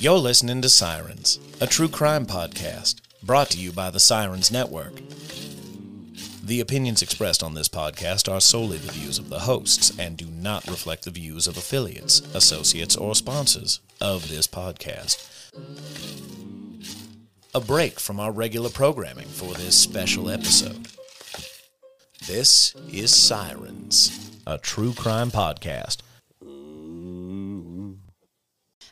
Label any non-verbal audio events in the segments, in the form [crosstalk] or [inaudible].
You're listening to Sirens, a true crime podcast brought to you by the Sirens Network. The opinions expressed on this podcast are solely the views of the hosts and do not reflect the views of affiliates, associates, or sponsors of this podcast. A break from our regular programming for this special episode. This is Sirens, a true crime podcast.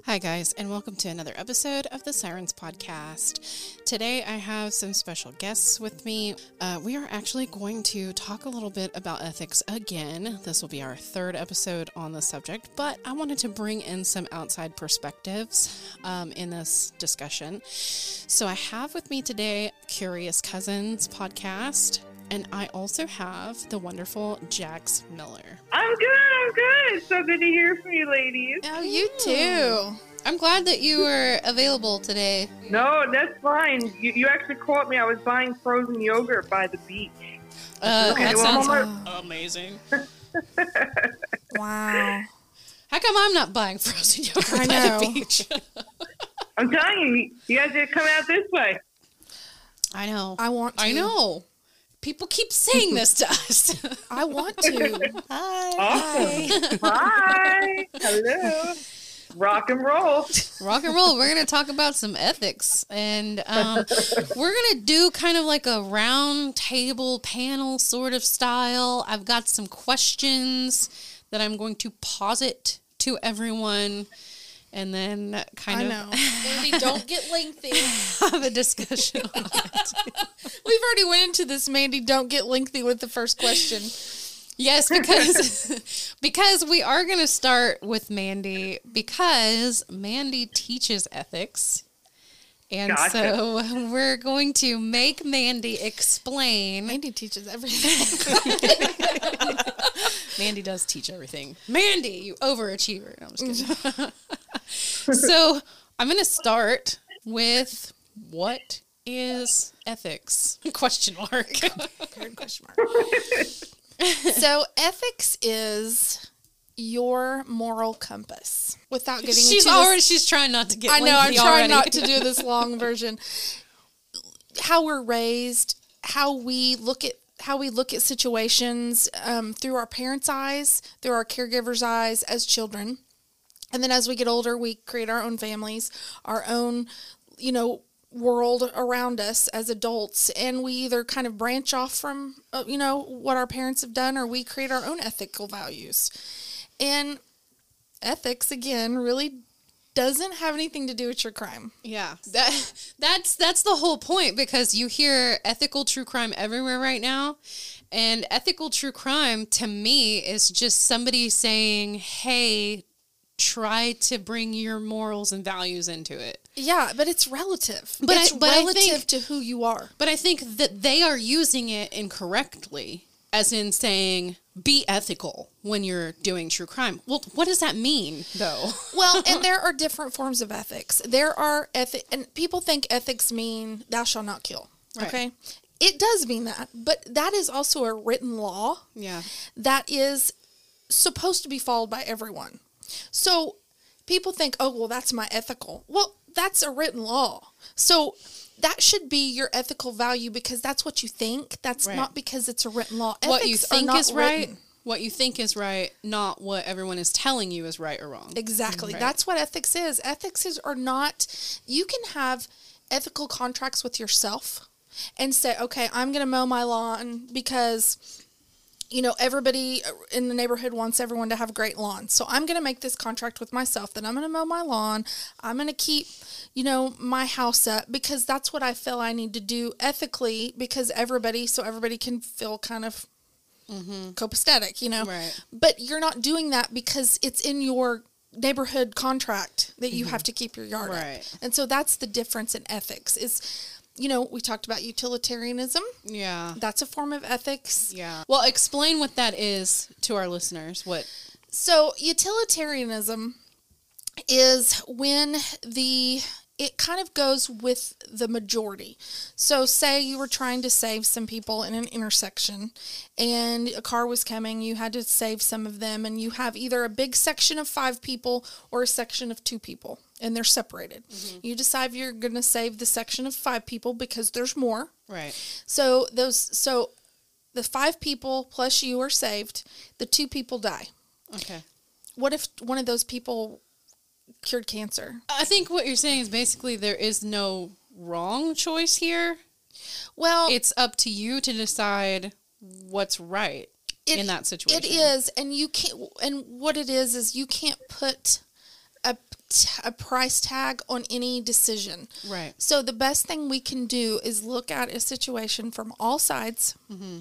Hi, guys, and welcome to another episode of the Sirens Podcast. Today, I have some special guests with me. Uh, we are actually going to talk a little bit about ethics again. This will be our third episode on the subject, but I wanted to bring in some outside perspectives um, in this discussion. So, I have with me today Curious Cousins podcast. And I also have the wonderful Jax Miller. I'm good. I'm good. So good to hear from you, ladies. Oh, you too. I'm glad that you were available today. No, that's fine. You, you actually caught me. I was buying frozen yogurt by the beach. Uh, Okay, that sounds I'm amazing. [laughs] Wow. How come I'm not buying frozen yogurt I by know. the beach? I'm telling you, you guys are coming out this way. I know. I want to. I know. People keep saying this to us. I want to. [laughs] Hi. Awesome. Hi. Hello. Rock and roll. Rock and roll. We're going to talk about some ethics. And um, we're going to do kind of like a round table panel sort of style. I've got some questions that I'm going to posit to everyone and then kind I of know. [laughs] Andy, don't get lengthy. [laughs] have a discussion on it. [laughs] We've already went into this, Mandy. Don't get lengthy with the first question. Yes, because because we are going to start with Mandy because Mandy teaches ethics. And Gotcha. so we're going to make Mandy explain. Mandy teaches everything. Mandy does teach everything. Mandy, you overachiever. No, I'm just kidding. So [laughs] I'm going to start with what is ethics? [laughs] Question mark. Question mark. [laughs] so, ethics is your moral compass. Without getting she's into already this, she's trying not to get. I know. I'm trying already. not to do this long version. How we're raised, how we look at how we look at situations um, through our parents' eyes, through our caregivers' eyes as children, and then as we get older, we create our own families, our own, you know, world around us as adults, and we either kind of branch off from, uh, you know, what our parents have done, or we create our own ethical values. And ethics, again, really doesn't have anything to do with your crime. Yeah, that that's that's the whole point because you hear ethical true crime everywhere right now, and ethical true crime to me is just somebody saying, "Hey, try to bring your morals and values into it." Yeah, but it's relative. But I- but relative think- to who you are. But I think that they are using it incorrectly, as in saying, "Be ethical when you're doing true crime." Well, what does that mean, though? [laughs] Well, and [laughs] there are different forms of ethics. There are ethic, and people think ethics mean thou shalt not kill. Right. Okay, it does mean that, but that is also a written law yeah, that is supposed to be followed by everyone. So people think, oh, well, that's my ethical. Well, that's a written law. So that should be your ethical value because that's what you think. That's Right. not because it's a written law. what you Ethics think is right. written. What you think is right, not what everyone is telling you is right or wrong. Exactly. Right. That's what ethics is. Ethics is are not you can have ethical contracts with yourself and say, "Okay, I'm going to mow my lawn because you know, everybody uh, in the neighborhood wants everyone to have great lawns. So I'm going to make this contract with myself that I'm going to mow my lawn. I'm going to keep, you know, my house up because that's what I feel I need to do ethically because everybody, so everybody can feel kind of mm-hmm. copacetic, you know. Right. But you're not doing that because it's in your neighborhood contract that you mm-hmm. have to keep your yard Right. up. And so that's the difference in ethics is you know, we talked about utilitarianism. Yeah. That's a form of ethics. Yeah. Well, explain what that is to our listeners. What So utilitarianism is when the it kind of goes with the majority. So say you were trying to save some people in an intersection and a car was coming, you had to save some of them and you have either a big section of 5 people or a section of 2 people. And they're separated. Mm-hmm. You decide you're going to save the section of five people because there's more. Right. So those so the five people plus you are saved. The two people die. Okay. What if one of those people cured cancer? I think what you're saying is basically there is no wrong choice here. Well, It's up to you to decide what's right It- in that situation. It is, and you can't. And what it is is you can't put a a price tag on any decision. Right. So the best thing we can do is look at a situation from all sides Mm-hmm.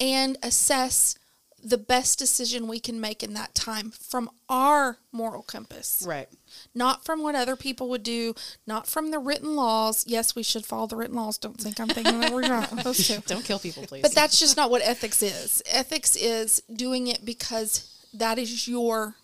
and assess the best decision we can make in that time from our moral compass. Right. Not from what other people would do, not from the written laws. Yes, we should follow the written laws. Don't think I'm thinking that we're not supposed to. [laughs] Don't kill people, please. But that's just not what ethics is. Ethics is doing it because that is your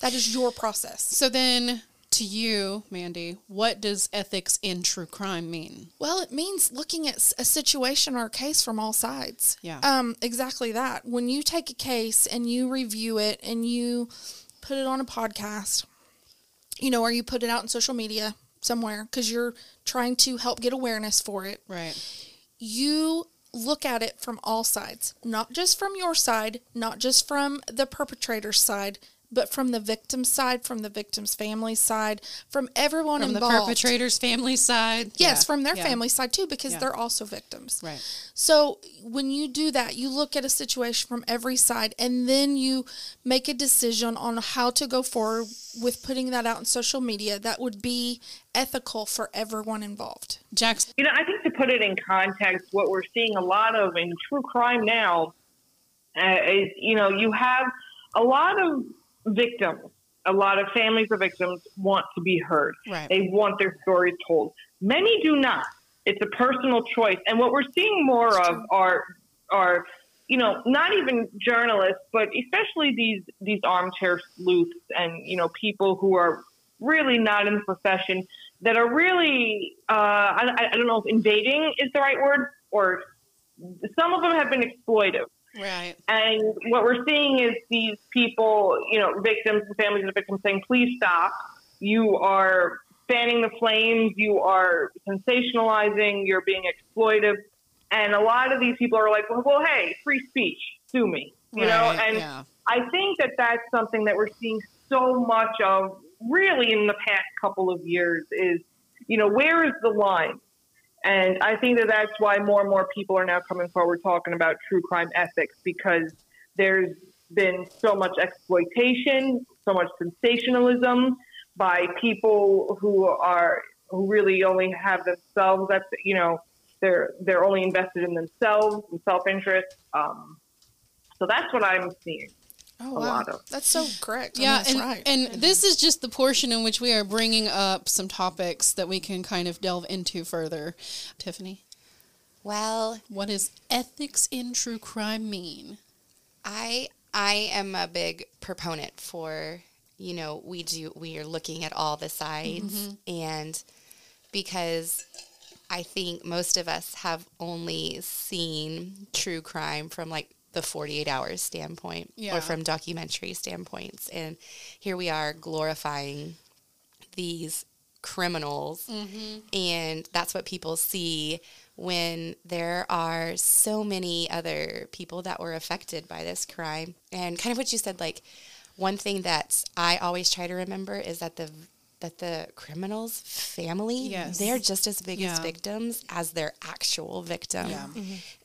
that is your process. so then, to you, Mandy, what does ethics in true crime mean? Well, it means looking at a situation or a case from all sides. Yeah. Um exactly that. When you take a case and you review it and you put it on a podcast, you know, or you put it out in social media somewhere cuz you're trying to help get awareness for it. Right. you look at it from all sides, not just from your side, not just from the perpetrator's side, but from the victim's side, from the victim's family side, from everyone From the involved. perpetrator's family side. Yes, Yeah, from their yeah. family side too, because Yeah. they're also victims. Right. So when you do that, you look at a situation from every side and then you make a decision on how to go forward with putting that out on social media that would be ethical for everyone involved. Jackson. You know, I think to put it in context, what we're seeing a lot of in true crime now uh, is, you know, you have a lot of victims, a lot of families of victims want to be heard. Right. They want their stories told. Many do not. It's a personal choice. And what we're seeing more of are, are, you know, not even journalists, but especially these, these armchair sleuths and, you know, people who are really not in the profession that are really, uh, I, I don't know if invading is the right word, or some of them have been exploitive. Right. And what we're seeing is these people, you know, victims and families of victims saying, please stop. You are fanning the flames. You are sensationalizing. You're being exploitive. And a lot of these people are like, well, well hey, free speech, sue me. You know, and yeah. I think that that's something that we're seeing so much of really in the past couple of years is, you know, where is the line? And I think that that's why more and more people are now coming forward talking about true crime ethics because there's been so much exploitation, so much sensationalism by people who are who really only have themselves. That's you know they're they're only invested in themselves and self interest. Um, so that's what I'm seeing. Oh, A lot of. That's so correct. I Yeah, mean, that's and, right. and this is just the portion in which we are bringing up some topics that we can kind of delve into further. Tiffany, Well, what does ethics in true crime mean? I I am a big proponent for you know we do we are looking at all the sides mm-hmm. and because I think most of us have only seen true crime from like the 48 hours standpoint Yeah. or from documentary standpoints and here we are glorifying these criminals mm-hmm. and that's what people see when there are so many other people that were affected by this crime and kind of what you said like one thing that i always try to remember is that the that the criminals family Yes. they're just as big as victims as their actual victim Yeah.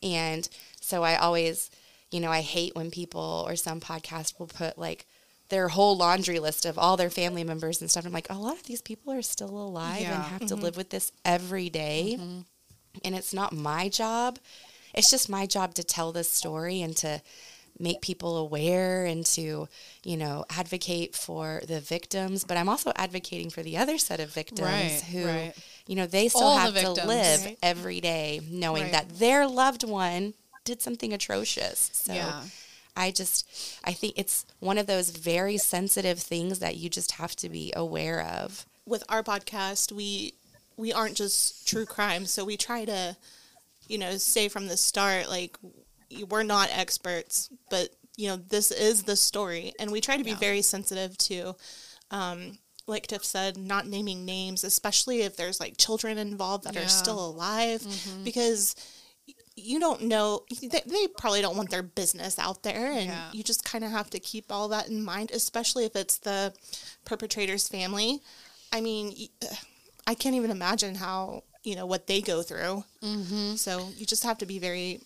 and so I always, you know, I hate when people or some podcast will put like their whole laundry list of all their family members and stuff. I'm like, a lot of these people are still alive Yeah. and have to mm-hmm. live with this every day. Mm-hmm. And it's not my job. It's just my job to tell this story and to make people aware and to, you know, advocate for the victims. But I'm also advocating for the other set of victims Right, who, right. you know, they still All the have to live Right. every day knowing that their loved one did something atrocious. So Yeah. I just I think it's one of those very sensitive things that you just have to be aware of. with our podcast, we we aren't just true crime, so we try to, you know, say from the start like we're not experts, but you know this is the story, and we try to be very sensitive to um, like Tiff said, not naming names, especially if there's like children involved that Yeah. are still alive, Mm-hmm. because you don't know. They, they probably don't want their business out there, and Yeah. you just kind of have to keep all that in mind, especially if it's the perpetrator's family. I mean, i can't even imagine how you know what they go through. Mm-hmm. So you just have to be very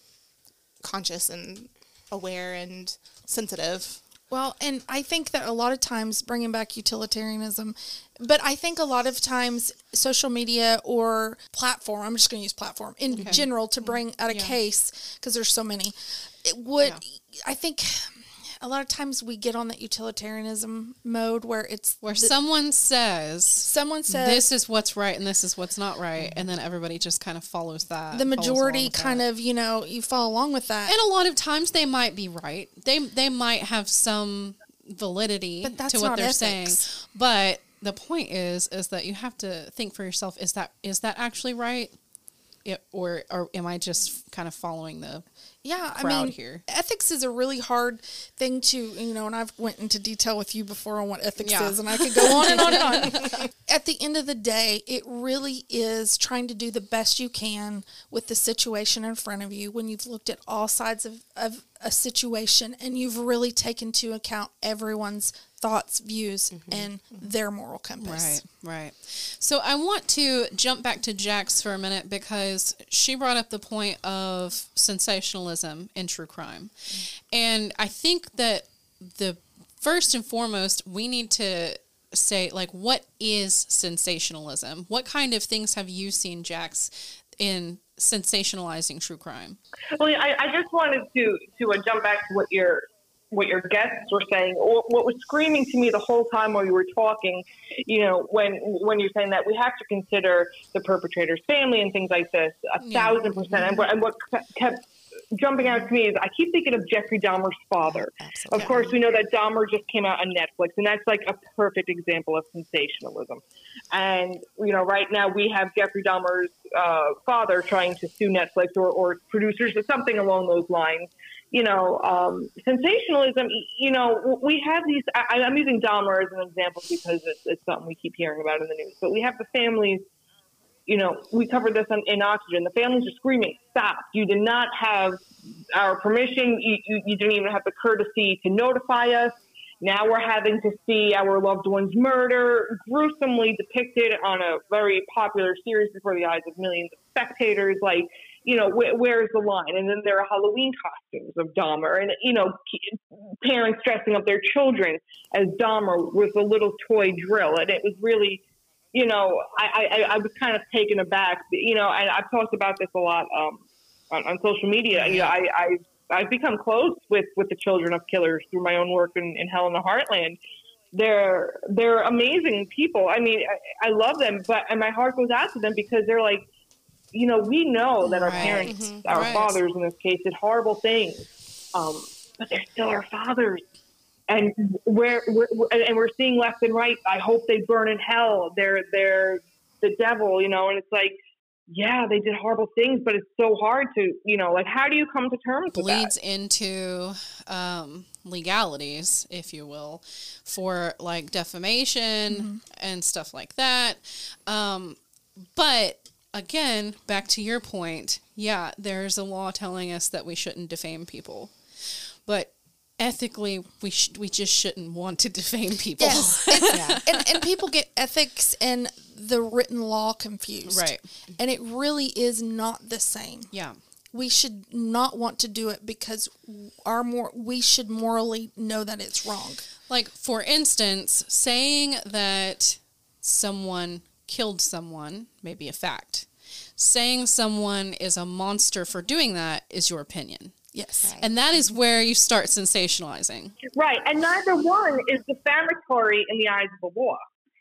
conscious and aware and sensitive. Well, and I think that a lot of times, bringing back utilitarianism, but I think a lot of times social media or platform, I'm just going to use platform in general to mm. bring out a Yeah. case because there's so many. It would, I think a lot of times we get on that utilitarianism mode where it's Where the- someone says, someone says this is what's right and this is what's not right, and then everybody just kind of follows that. the majority kind that. of, you know, you follow along with that. And a lot of times they might be right. They they might have some validity to what they're ethics. saying. But the point is is that you have to think for yourself is that is that actually right? It, or or am I just kind of following the yeah i mean here. ethics is a really hard thing to you know and i've went into detail with you before on what ethics Yeah. is and i could go on and on and on [laughs] at the end of the day it really is trying to do the best you can with the situation in front of you when you've looked at all sides of, of a situation and you've really taken into account everyone's thoughts views mm-hmm. and their moral compass Right, right. So I want to jump back to Jax for a minute because she brought up the point of sensationalism in true crime. And I think that the first and foremost, we need to say, like, what is sensationalism? What kind of things have you seen, Jax, in sensationalizing true crime? Well, I, I just wanted to to uh, jump back to what your what your guests were saying. What, what was screaming to me the whole time while you were talking, you know, when when you're saying that we have to consider the perpetrator's family and things like this, a Yeah. thousand percent. And what, and what kept jumping out to me is I keep thinking of Jeffrey Dahmer's father. Absolutely. Of course, we know that Dahmer just came out on Netflix, and that's like a perfect example of sensationalism. And you know, right now we have Jeffrey Dahmer's uh, father trying to sue Netflix or, or producers or something along those lines. You know, um, sensationalism. You know, we have these. I, I'm using Dahmer as an example because it's, it's something we keep hearing about in the news. But we have the families you know, we covered this in oxygen. The families are screaming, "Stop! You did not have our permission. You, you, you didn't even have the courtesy to notify us. Now we're having to see our loved one's murder gruesomely depicted on a very popular series before the eyes of millions of spectators. Like, you know, wh- where's the line? And then there are Halloween costumes of Dahmer, and you know, parents dressing up their children as Dahmer with a little toy drill, and it was really you know, I, I, I was kind of taken aback. You know, and I've talked about this a lot um, on, on social media. You know, I, I I've become close with with the children of killers through my own work in, in Hell in the Heartland. They're they're amazing people. I mean, I, I love them, but and my heart goes out to them because they're like, you know, we know that our Right. parents, Mhm. our Right. fathers in this case, did horrible things, um, but they're still our fathers and we're, we're and we're seeing left and right. I hope they burn in hell. They're they're the devil, you know. And it's like, yeah, they did horrible things, but it's so hard to, you know, like how do you come to terms with bleeds into um, legalities, if you will, for like defamation and stuff like that. Um, but again, back to your point, yeah, there's a law telling us that we shouldn't defame people, but ethically, we sh- we just shouldn't want to [laughs] defame people. Yes. [laughs] And, and, and people get ethics and the written law confused. Right. And it really is not the same. yeah. We should not want to do it because our more we should morally know that it's wrong. Like, for instance, saying that someone killed someone may be a fact. Saying someone is a monster for doing that is your opinion. Yes. Right. And that is where you start sensationalizing. Right, and neither one is defamatory in the eyes of the law.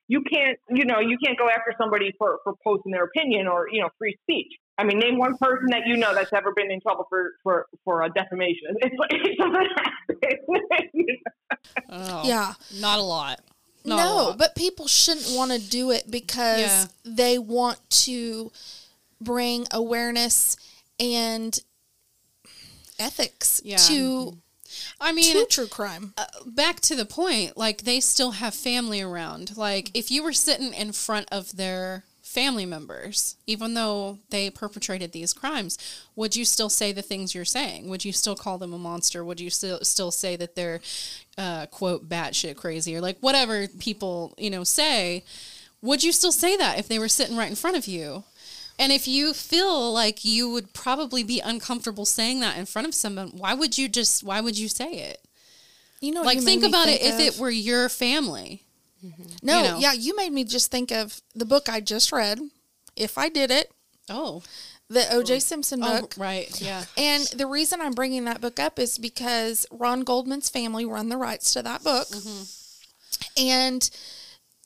You can't, you know, you can't go after somebody for, for posting their opinion or you know free speech. I mean, name one person that you know that's ever been in trouble for for for a defamation. [laughs] It's, it's [laughs] Oh, Yeah. Not a lot. Not a no, lot. but people shouldn't want to do it because Yeah. they want to bring awareness and ethics Yeah. to I mean, to true crime. back to the point, like they still have family around. Like if you were sitting in front of their family members, even though they perpetrated these crimes, would you still say the things you're saying? Would you still call them a monster? Would you still still say that they're uh, quote batshit crazy or like whatever people you know say? Would you still say that if they were sitting right in front of you? And if you feel like you would probably be uncomfortable saying that in front of someone, why would you just why would you say it? You know, like you think about think it if it were your family No, you know. yeah, you made me just think of the book I just read. If I did it, oh the O.J. Simpson oh book. right yeah And the reason I'm bringing that book up is because Ron Goldman's family run the rights to that book. Mm-hmm. And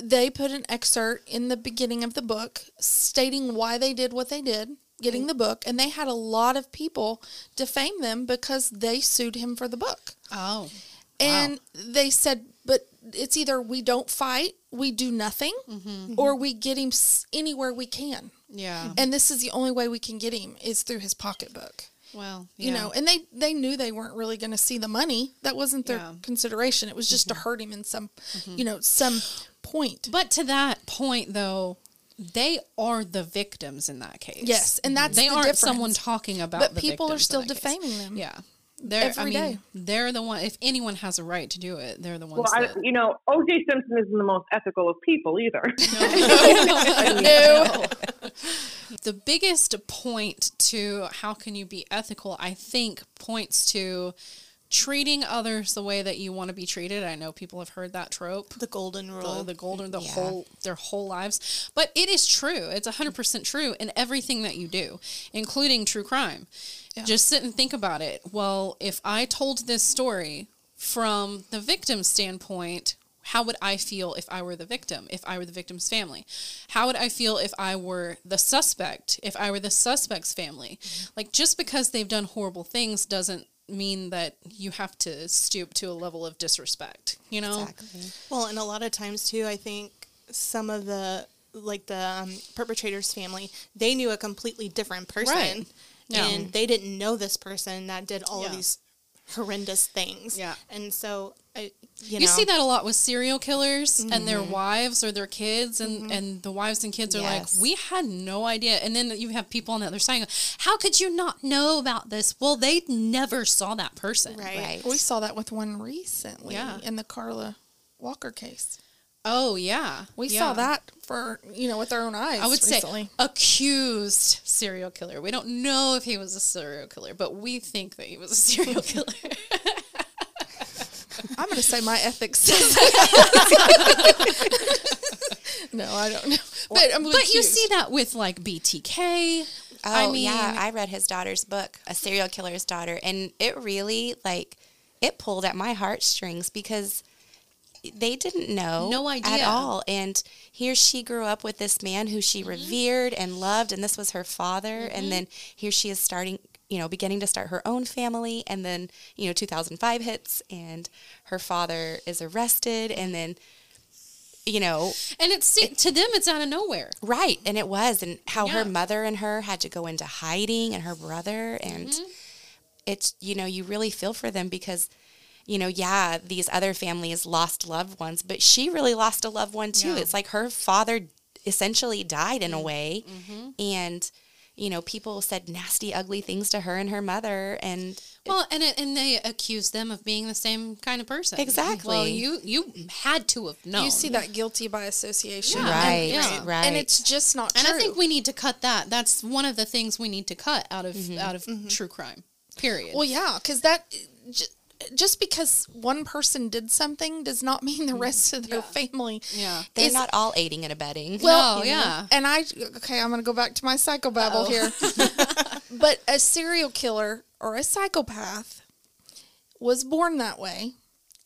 they put an excerpt in the beginning of the book stating why they did what they did, getting the book. And they had a lot of people defame them because they sued him for the book. oh And they said, but it's either we don't fight, we do nothing, mm-hmm. or mm-hmm. we get him anywhere we can. yeah. Mm-hmm. And this is the only way we can get him is through his pocketbook. Well you know and they they knew they weren't really going to see the money. That wasn't their Yeah. consideration. It was just to hurt him in some you know some point but to that point though they are the victims in that case yes and that's they the aren't difference. someone talking about but the people are victims in still that case. defaming them yeah they're Every I mean, day. they're the one if anyone has a right to do it they're the ones Well, I, you know, O.J. Simpson isn't the most ethical of people either. no. [laughs] [laughs] the biggest point to how can you be ethical, I think, points to treating others the way that you want to be treated. I know people have heard that trope. The golden rule. The, the golden, the Yeah. whole, their whole lives. But it is true. It's 100% true in everything that you do, including true crime. Just sit and think about it. Well, if I told this story from the victim's standpoint, how would I feel if I were the victim, if I were the victim's family? How would I feel if I were the suspect, if I were the suspect's family? Mm-hmm. Like, just because they've done horrible things doesn't mean that you have to stoop to a level of disrespect, you know? Exactly. Well, and a lot of times too, I think some of the like the um, perpetrator's family, they knew a completely different person, Right. Yeah. and they didn't know this person that did all of these horrendous things. Yeah. and so I, you, You see that a lot with serial killers and their mm-hmm. wives or their kids, and, mm-hmm. and the wives and kids are Yes. like, We had no idea. And then you have people on the other side, going, How could you not know about this? Well, they never saw that person. right. Right. we saw that with one recently Yeah. in the carla walker case Oh, yeah. we Yeah. saw that for you know with our own eyes I would recently. say accused serial killer. We don't know if he was a serial killer, but we think that he was a [laughs] serial killer. i'm going to say my ethics [laughs] no i don't know but i'm but you see that with like BTK. Oh, I mean, yeah. I read his daughter's book, A Serial Killer's Daughter, and it really, like, it pulled at my heartstrings because they didn't know No idea. at all. And here she grew up with this man who she Mm-hmm. revered and loved, and this was her father. And then here she is starting, you know, beginning to start her own family. And then, you know, 2005 hits, and her father is arrested. And then, you know, and it's to them, it's out of nowhere. Right, and it was, and how Yeah. her mother and her had to go into hiding, and her brother, and Mm-hmm. it's you know you really feel for them because, you know, yeah, these other families lost loved ones, but she really lost a loved one too. Yeah. Mm-hmm. It's like her father essentially died in a way, and you know people said nasty, ugly things to her and her mother, and Well, and it, and they accused them of being the same kind of person. Exactly. Well, you you had to have known. you see that guilty by association Yeah, right, and- yeah. right, and it's just not And true I think we need to cut that. That's one of the things we need to cut out of Mm-hmm. out of true crime. Period. Well, yeah, because that j- just because one person did something does not mean the mm, rest of their family. yeah. they're is- not all aiding and abetting. Well, you know, yeah. And I okay, I'm going to go back to my psychobabble here. [laughs] but a serial killer or a psychopath was born that way.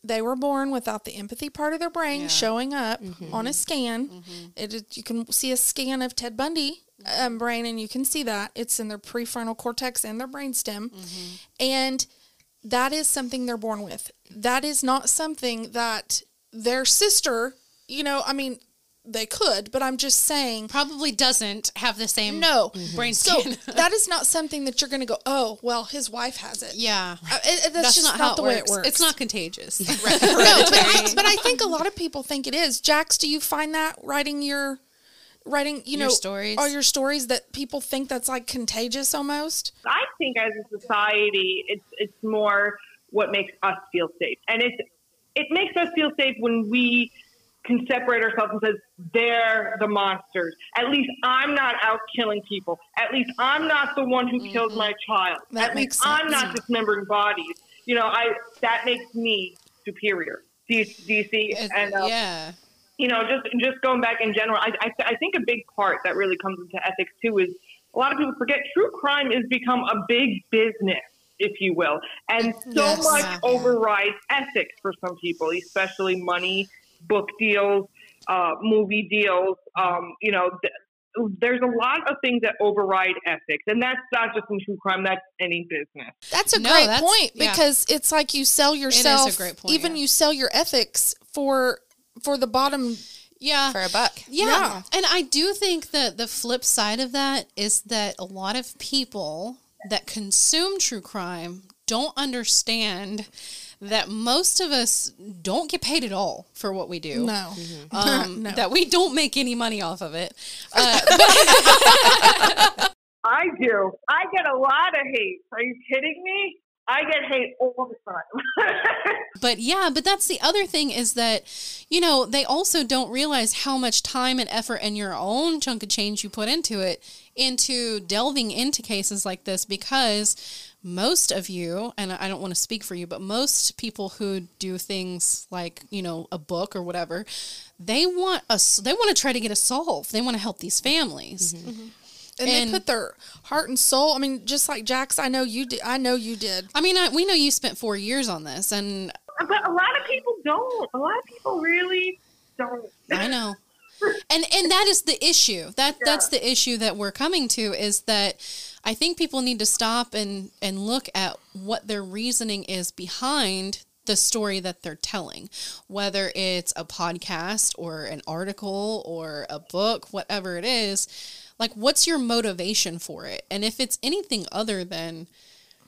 They were born without the empathy part of their brain Yeah. showing up mm-hmm. on a scan. Mm-hmm. It is, you can see a scan of Ted Bundy um, brain, and you can see that it's in their prefrontal cortex and their brainstem, mm-hmm. and that is something they're born with. That is not something that their sister. You know, I mean, they could, but I'm just saying Probably doesn't have the same no. brain So [laughs] that is not something that you're going to go, oh, well, his wife has it. yeah. Uh, it- it- that's, That's just not, not, how the it way it works. It's not contagious. [laughs] No, but I, but I think a lot of people think it is. Jax, do you find that writing your writing, you Your know, stories? all your stories that people think that's like contagious almost? I think as a society, it's it's more what makes us feel safe, and it's it makes us feel safe when we can separate ourselves and says they're the monsters. At least I'm not out killing people. At least I'm not the one who killed my child. That At makes least I'm not dismembering bodies. You know, I that makes me superior. Do you, do you see? It- And uh, yeah. You know, just just going back in general, I, I, I think a big part that really comes into ethics too is a lot of people forget true crime has become a big business, if you will, and so Yes. much Yeah. overrides ethics for some people, especially money, book deals, uh, movie deals. Um, you know, th- there's a lot of things that override ethics, and that's not just in true crime; that's any business. That's a No, great that's- point yeah. because it's like you sell yourself. great point, even yeah. you sell your ethics for for the bottom. Yeah. for a buck. Yeah. Yeah. And I do think that the flip side of that is that a lot of people that consume true crime don't understand that most of us don't get paid at all for what we do. No, Um, [laughs] No. That we don't make any money off of it. [laughs] Uh, I do. I get a lot of hate. Are you kidding me? I get hate all the time. [laughs] But yeah, but that's the other thing is that, you know, they also don't realize how much time and effort and your own chunk of change you put into it, into delving into cases like this, because most of you, and I don't want to speak for you, but most people who do things like, you know, a book or whatever, they want us, they want to try to get a solve. They want to help these families. Mm-hmm. Mm-hmm. And, And- they put their heart and soul. I mean, just like Jax, I know you did. I know you did. I mean, I, we know you spent four years on this, and but a lot of people don't. A lot of people really don't. I know. And and that is the issue. That that's the issue that we're coming to is that I think people need to stop and and look at what their reasoning is behind the story that they're telling. Whether it's a podcast or an article or a book, whatever it is, like what's your motivation for it? And if it's anything other than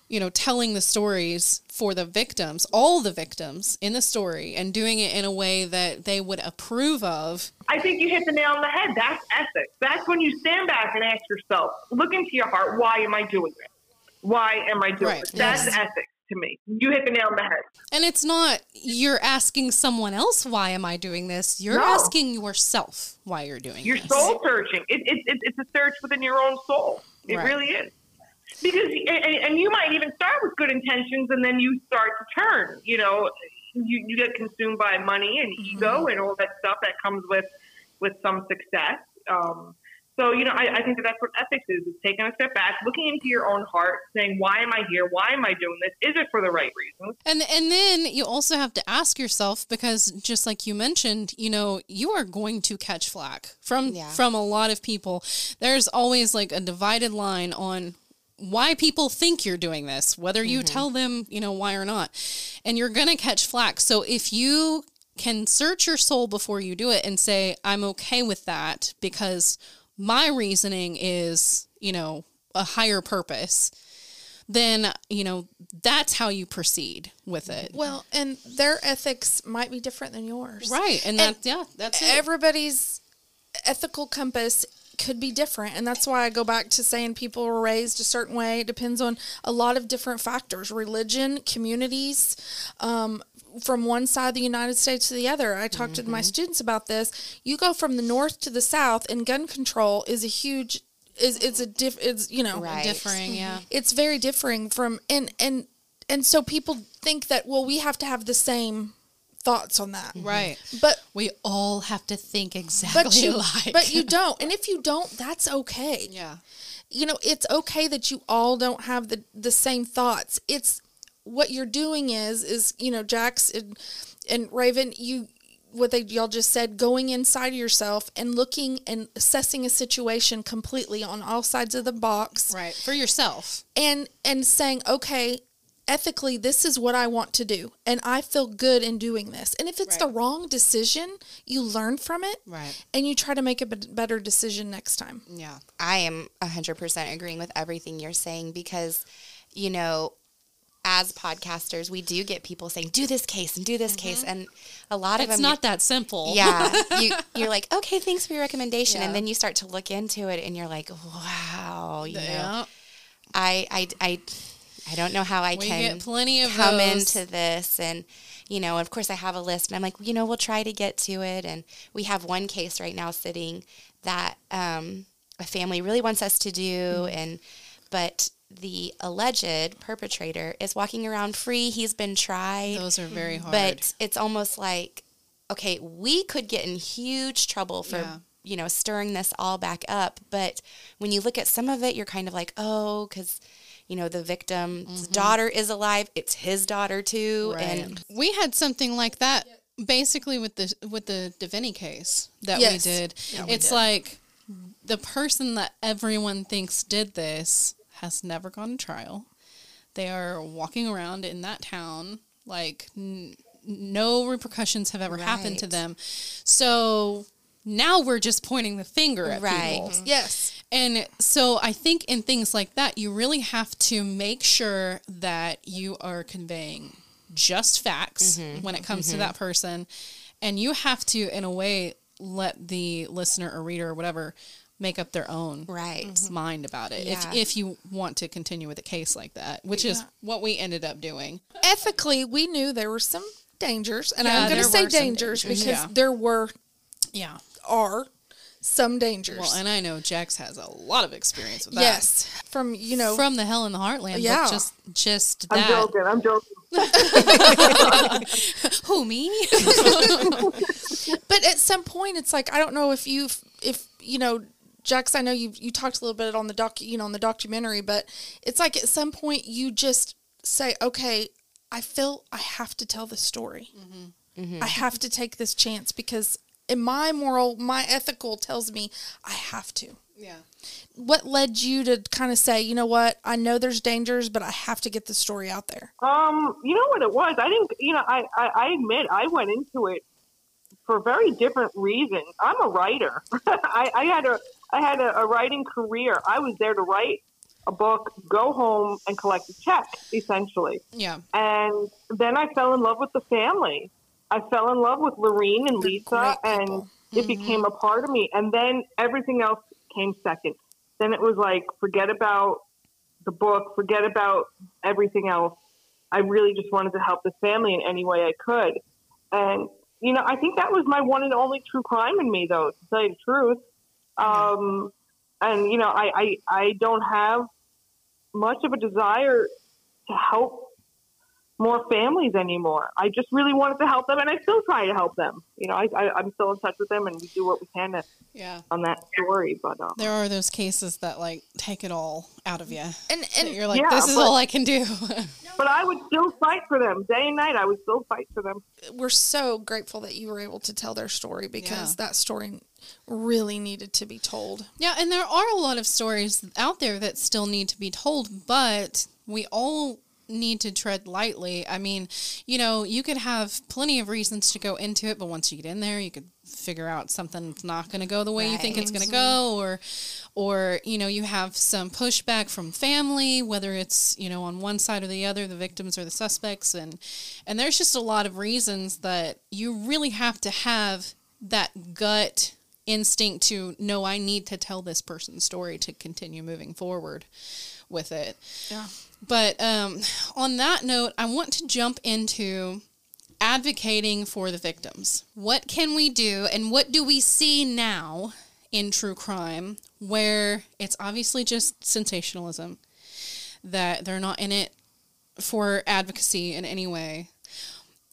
you know, telling the stories for the victims, all the victims in the story, and doing it in a way that they would approve of. I think you hit the nail on the head. That's ethics. That's when you stand back and ask yourself, look into your heart, why am I doing this? Why am I doing Right, this? That's yes. ethics to me. You hit the nail on the head. And it's not you're asking someone else, why am I doing this? You're No. asking yourself why you're doing You're this. soul searching. It, it, it, it's a search within your own soul. It Right. really is. Because and, and you might even start with good intentions, and then you start to turn. You know, you, you get consumed by money and ego and all that stuff that comes with with some success. Um, so you know, I, I think that that's what ethics is: is taking a step back, looking into your own heart, saying, "Why am I here? Why am I doing this? Is it for the right reasons?" And and then you also have to ask yourself because just like you mentioned, you know, you are going to catch flack from Yeah. from a lot of people. There's always like a divided line on why people think you're doing this, whether you mm-hmm. tell them, you know, why or not. And you're going to catch flack. So if you can search your soul before you do it and say, I'm okay with that because my reasoning is, you know, a higher purpose, then, you know, that's how you proceed with it. Well, and their ethics might be different than yours. Right. And, And that, yeah, that's it. Everybody's ethical compass could be different. And that's why I go back to saying people were raised a certain way. It depends on a lot of different factors religion, communities, um, from one side of the United States to the other. I talk to my mm-hmm. students about this. You go from the north to the south, and gun control is a huge. Is it's a diff it's you know Right. differing, yeah. Mm-hmm. it's very differing from and and and so people think that well we have to have the same thoughts on that mm-hmm. Right. but We all have to think exactly [laughs] but you alike. but you don't and if you don't that's okay yeah. you know it's okay that you all don't have the the same thoughts it's what you're doing is is you know jax and, and raven you what they y'all just said going inside of yourself and looking and assessing a situation completely on all sides of the box Right. For yourself. and and saying okay ethically this is what I want to do and I feel good in doing this. And if it's the wrong decision, you learn from it Right. and you try to make a better decision next time. Yeah. I am 100% agreeing with everything you're saying because, you know, as podcasters, we do get people saying, do this case and do this case. And a lot of It's them. It's not that simple. yeah. [laughs] You, you're like, okay, thanks for your recommendation. Yeah. And then you start to look into it and you're like, wow, you know, I, I, I, I don't know how I We can get plenty of come those. into this and you know of course i have a list and i'm like you know we'll try to get to it and we have one case right now sitting that um, a family really wants us to do Mm-hmm. and but the alleged perpetrator is walking around free he's been tried Those are very hard. but it's almost like okay we could get in huge trouble for Yeah. you know stirring this all back up but when you look at some of it you're kind of like oh because you know the victim's mm-hmm. daughter is alive it's his daughter too and we had something like that basically with the with the Davini case that Yes. we did. it's like the person that everyone thinks did this has never gone to trial. They are walking around in that town like n- no repercussions have ever happened to them. So now we're just pointing the finger at Right. people. Mm-hmm. Yes. And so I think in things like that, you really have to make sure that you are conveying just facts mm-hmm. when it comes to mm-hmm. that person. And you have to, in a way, let the listener or reader or whatever make up their own right mm-hmm. mind about it Yeah. if, if you want to continue with a case like that, which is what we ended up doing. Ethically, we knew there were some dangers, and Yeah, I'm going to say dangers, dangers, because yeah. there were Yeah. are some dangers. Well, and I know Jax has a lot of experience with that. yes, from you know From the hell in the heartland. Yeah. Yeah. Just, just I'm that. joking. I'm joking. [laughs] Who, me? [laughs] But at some point, it's like I don't know if you if you know, Jax. I know you you talked a little bit on the doc, you know, on the documentary, but it's like at some point you just say, okay, I feel I have to tell this story. I have to take this chance because in my moral, my ethical tells me I have to. yeah. What led you to kind of say, you know what, I know there's dangers, but I have to get the story out there? Um, you know what it was? I didn't. You know, I, I, I admit I went into it for very different reasons. I'm a writer. [laughs] I, I had a I had a, a writing career. I was there to write a book, go home, and collect a check, essentially. Yeah. And then I fell in love with the family. I fell in love with Lorene and Lisa, and people. it mm-hmm. became a part of me. And then everything else came second. Then it was like, forget about the book, forget about everything else. I really just wanted to help this family in any way I could. And, you know, I think that was my one and only true crime in me, though, to tell you the truth. Um, and, you know, I, I, I don't have much of a desire to help more families anymore. I just really wanted to help them, and I still try to help them. You know, I, I, I'm still in touch with them, and we do what we can to, Yeah. on that story. But um, There are those cases that like take it all out of you. And and you're like, Yeah, this is but- all I can do. [laughs] but I would still fight for them day and night. I would still fight for them. we're so grateful that you were able to tell their story because Yeah. that story really needed to be told. yeah, and there are a lot of stories out there that still need to be told, but we all need to tread lightly. I mean, you know, you could have plenty of reasons to go into it, but once you get in there, you could figure out something's not going to go the way you think it's going to go or or you know, you have some pushback from family, whether it's, you know, on one side or the other, the victims or the suspects and and there's just a lot of reasons that you really have to have that gut instinct to know I need to tell this person's story to continue moving forward with it. Yeah. But um, on that note, I want to jump into advocating for the victims. What can we do, and what do we see now in true crime where it's obviously just sensationalism, that they're not in it for advocacy in any way,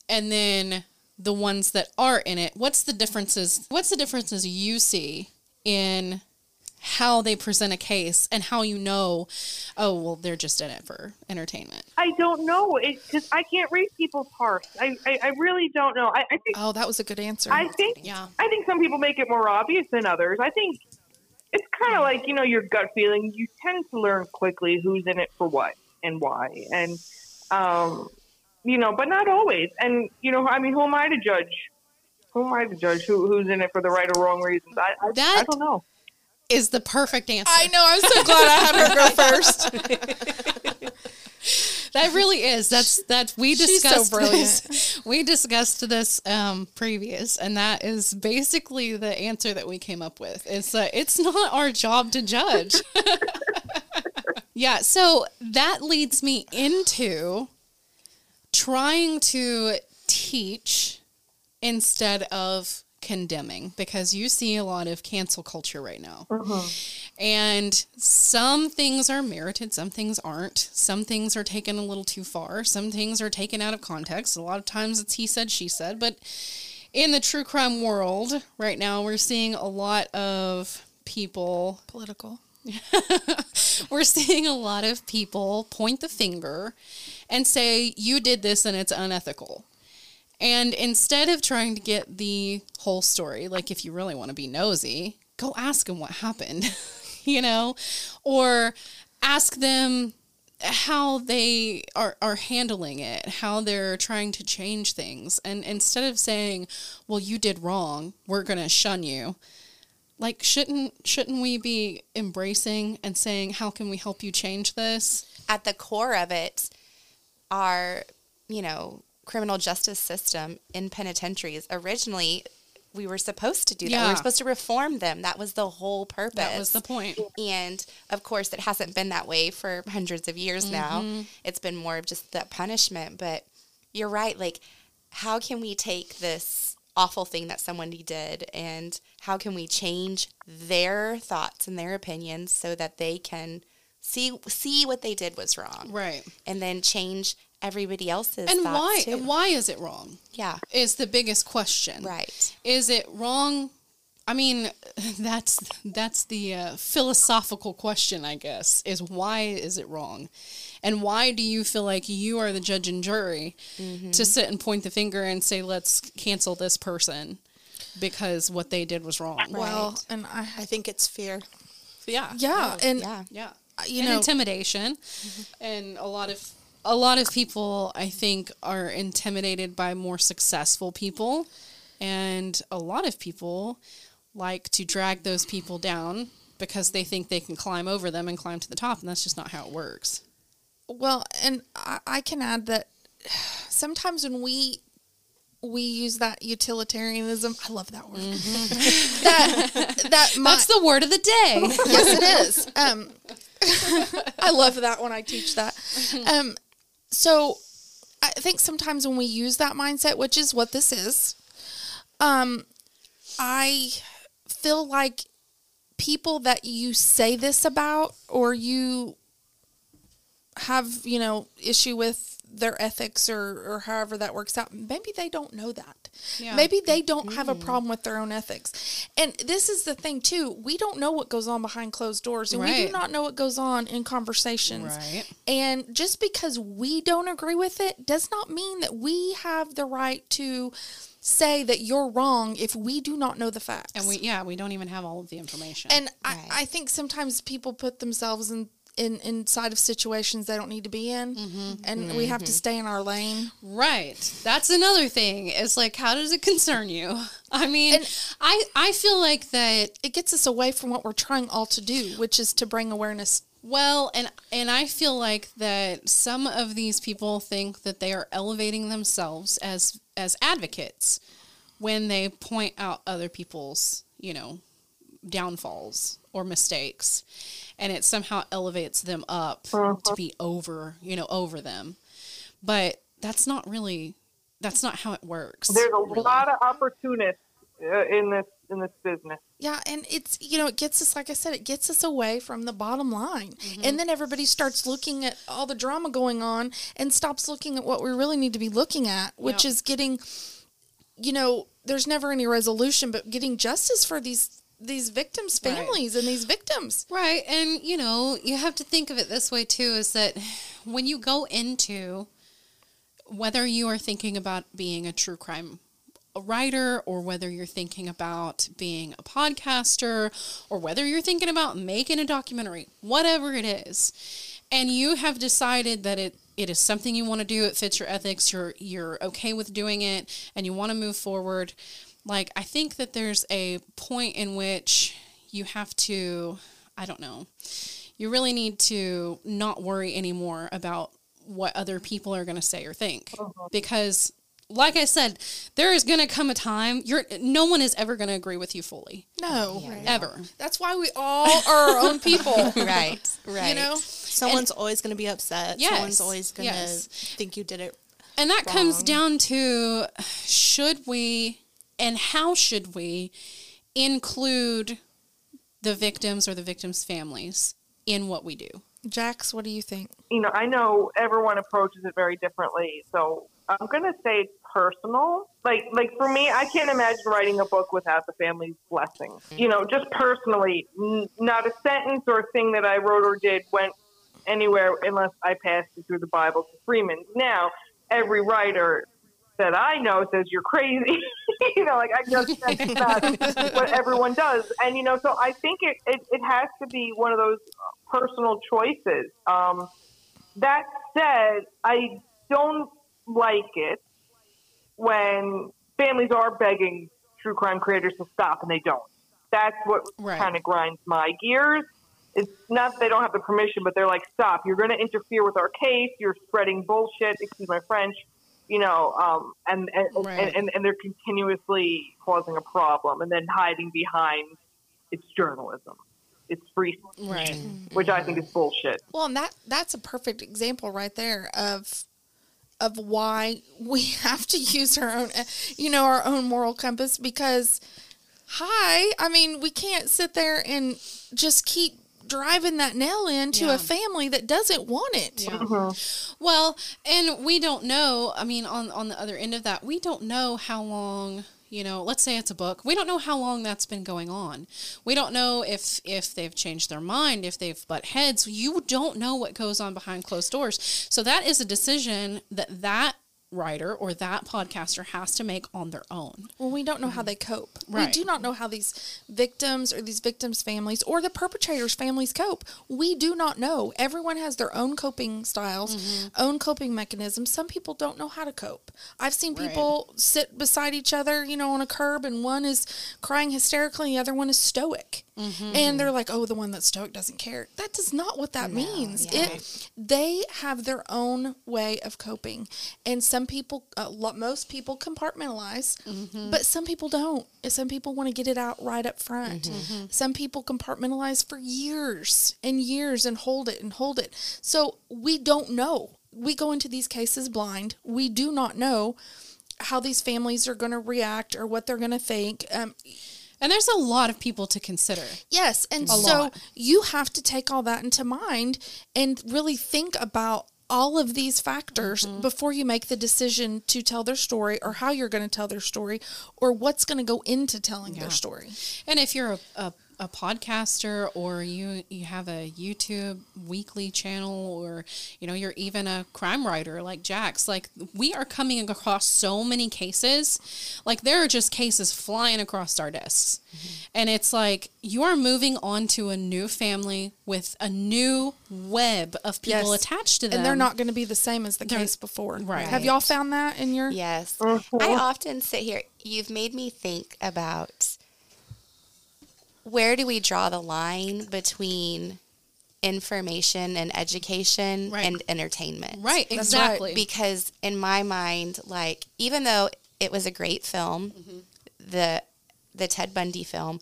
and then the ones that are in it, what's the differences? What's the differences you see in how they present a case and how you know, oh, well, they're just in it for entertainment. I don't know because I can't read people's hearts. I, I, I really don't know. I, I think Oh, that was a good answer. I think Yeah. I think some people make it more obvious than others. I think it's kind of like you know your gut feeling. You tend to learn quickly who's in it for what and why. And Um, you know, but not always. And you know, I mean, who am I to judge? Who am I to judge who, who's in it for the right or wrong reasons? I I, That- I don't know. Is the perfect answer. I know. I'm so glad I had her go first. [laughs] That really is. That's that we so discussed brilliant. this. [laughs] We discussed this um, previous, and that is basically the answer that we came up with. It's that it's not our job to judge. [laughs] yeah. So that leads me into trying to teach instead of condemning because you see a lot of cancel culture right now. Uh-huh. And some things are merited, some things aren't. Some things are taken a little too far, some things are taken out of context. A lot of times it's he said, she said. But in the true crime world right now, we're seeing a lot of people Political. [laughs] we're seeing a lot of people point the finger and say, you did this and it's unethical. And instead of trying to get the whole story, like if you really want to be nosy, go ask them what happened, [laughs] you know, or ask them how they are, are handling it, how they're trying to change things. And instead of saying, well, you did wrong, we're going to shun you, like shouldn't shouldn't we be embracing and saying how can we help you change this At the core of it, are, you know, criminal justice system in penitentiaries. Originally, we were supposed to do that. We were supposed to reform them. That was the whole purpose. that was the point. And of course, it hasn't been that way for hundreds of years now. Mm-hmm. It's been more of just that punishment. But you're right. Like, how can we take this awful thing that somebody did and how can we change their thoughts and their opinions so that they can see see what they did was wrong, right and then change everybody else's and why too. why is it wrong? Yeah, is the biggest question. Right. is it wrong? I mean [laughs] that's that's the uh, philosophical question i guess is why is it wrong? And why do you feel like you are the judge and jury mm-hmm. to sit and point the finger and say let's cancel this person because what they did was wrong. Well, and I, I think it's fear. yeah. Yeah, and Yeah. yeah. Uh, you and know, intimidation mm-hmm. and a lot of a lot of people i think are intimidated by more successful people and a lot of people like to drag those people down because they think they can climb over them and climb to the top and that's just not how it works Well, and I, I can add that sometimes when we we use that utilitarianism, I love that word. [laughs] that that [laughs] might, that's the word of the day yes, it is. Um, [laughs] I love that when I teach that. Um, so I think sometimes when we use that mindset, which is what this is, um, I feel like people that you say this about or you have, you know, issue with their ethics or, or however that works out, maybe they don't know that. Yeah. Maybe they don't have a problem with their own ethics. And this is the thing too. We don't know what goes on behind closed doors and we do not know what goes on in conversations. Right. And just because we don't agree with it does not mean that we have the right to say that you're wrong if we do not know the facts. and we yeah we don't even have all of the information and Right. I, I think sometimes people put themselves in, in inside of situations they don't need to be in mm-hmm. and we have to mm-hmm. stay in our lane. Right. That's another thing. It's like, how does it concern you? [laughs] I mean, I I feel like that. It gets us away from what we're trying all to do, which is to bring awareness. Well, and and I feel like that some of these people think that they are elevating themselves as as advocates when they point out other people's, you know, downfalls or mistakes, and it somehow elevates them up to be over, you know, over them. But that's not really. That's not how it works. There's a really. lot of opportunists uh, in this in this business. Yeah, and it's you know it gets us like I said it gets us away from the bottom line, and then everybody starts looking at all the drama going on and stops looking at what we really need to be looking at, which Yeah. is getting, you know, there's never any resolution, but getting justice for these these victims' Right. families and these victims. Right. And, you know, you have to think of it this way too is that when you go into whether you are thinking about being a true crime writer or whether you're thinking about being a podcaster or whether you're thinking about making a documentary, whatever it is, and you have decided that it it is something you want to do, it fits your ethics, you're you're okay with doing it and you want to move forward, like I think that there's a point in which you have to I don't know. You really need to not worry anymore about what other people are going to say or think uh-huh. because like I said, there is going to come a time you're no one is ever going to agree with you fully. No, Ever. that's why we all are our own people. [laughs] right, right. You know, Someone's always going to be upset. Yes, Someone's always going to yes. think you did it. And that comes down to should we and how should we include the victims or the victims' families in what we do? Jax, what do you think? you know, I know everyone approaches it very differently. So I'm going to say it's personal. Like, like for me, I can't imagine writing a book without the family's blessing. You know, just personally, n- not a sentence or a thing that I wrote or did went anywhere unless I passed it through the Bible to Freeman. Now, every writer that I know says you're crazy. [laughs] you know, like I just [laughs] that's not what everyone does. And you know, so I think it, it, it has to be one of those personal choices. Um, that said, I don't like it when families are begging true crime creators to stop and they don't. That's what Right. kind of grinds my gears. It's not that they don't have the permission, but they're like, stop. You're going to interfere with our case. You're spreading bullshit, excuse my French, you know, um, and, and, Right. and, and, and they're continuously causing a problem and then hiding behind it's journalism. It's free speech, Right. which I think is bullshit. Well, and that that's a perfect example right there of of why we [laughs] have to use our own, you know, our own moral compass because, hi, I mean, we can't sit there and just keep driving that nail into Yeah. a family that doesn't want it. Yeah. Mm-hmm. Mm-hmm. Well, and we don't know. I mean, on on the other end of that, we don't know how long. You know, let's say it's a book. We don't know how long that's been going on. We don't know if if they've changed their mind, if they've butt heads. You don't know what goes on behind closed doors. So that is a decision that that writer or that podcaster has to make on their own. Well, we don't know how mm. they cope. We do not know how these victims or these victims' families or the perpetrators' families cope. We do not know. Everyone has their own coping styles, mm-hmm. own coping mechanisms. Some people don't know how to cope. I've seen people sit beside each other, you know, on a curb, and one is crying hysterically, and the other one is stoic. Mm-hmm. And they're like, "Oh, the one that's stoic doesn't care." That is not what that means. It they have their own way of coping, and some people, uh, most people compartmentalize, but some people don't. Some people want to get it out right up front. Some people compartmentalize for years and years and hold it and hold it. So we don't know. We go into these cases blind. We do not know how these families are going to react or what they're going to think. Um, And there's a lot of people to consider. Yes, and A so lot. you have to take all that into mind and really think about all of these factors Mm-hmm. before you make the decision to tell their story or how you're going to tell their story or what's going to go into telling their story. And if you're a, a, a podcaster or you you have a YouTube weekly channel or you know you're even a crime writer like Jax, like we are coming across so many cases, like there are just cases flying across our desks, mm-hmm. and it's like you are moving on to a new family with a new web of people Yes. attached to them, And they're not going to be the same as the They're- case before. Right. Have y'all found that in your Yes. Uh-huh. I often sit here. You've made me think about where do we draw the line between information and education Right. and entertainment? right That's right, exactly Because in my mind, like even though it was a great film, Mm-hmm. the the Ted Bundy film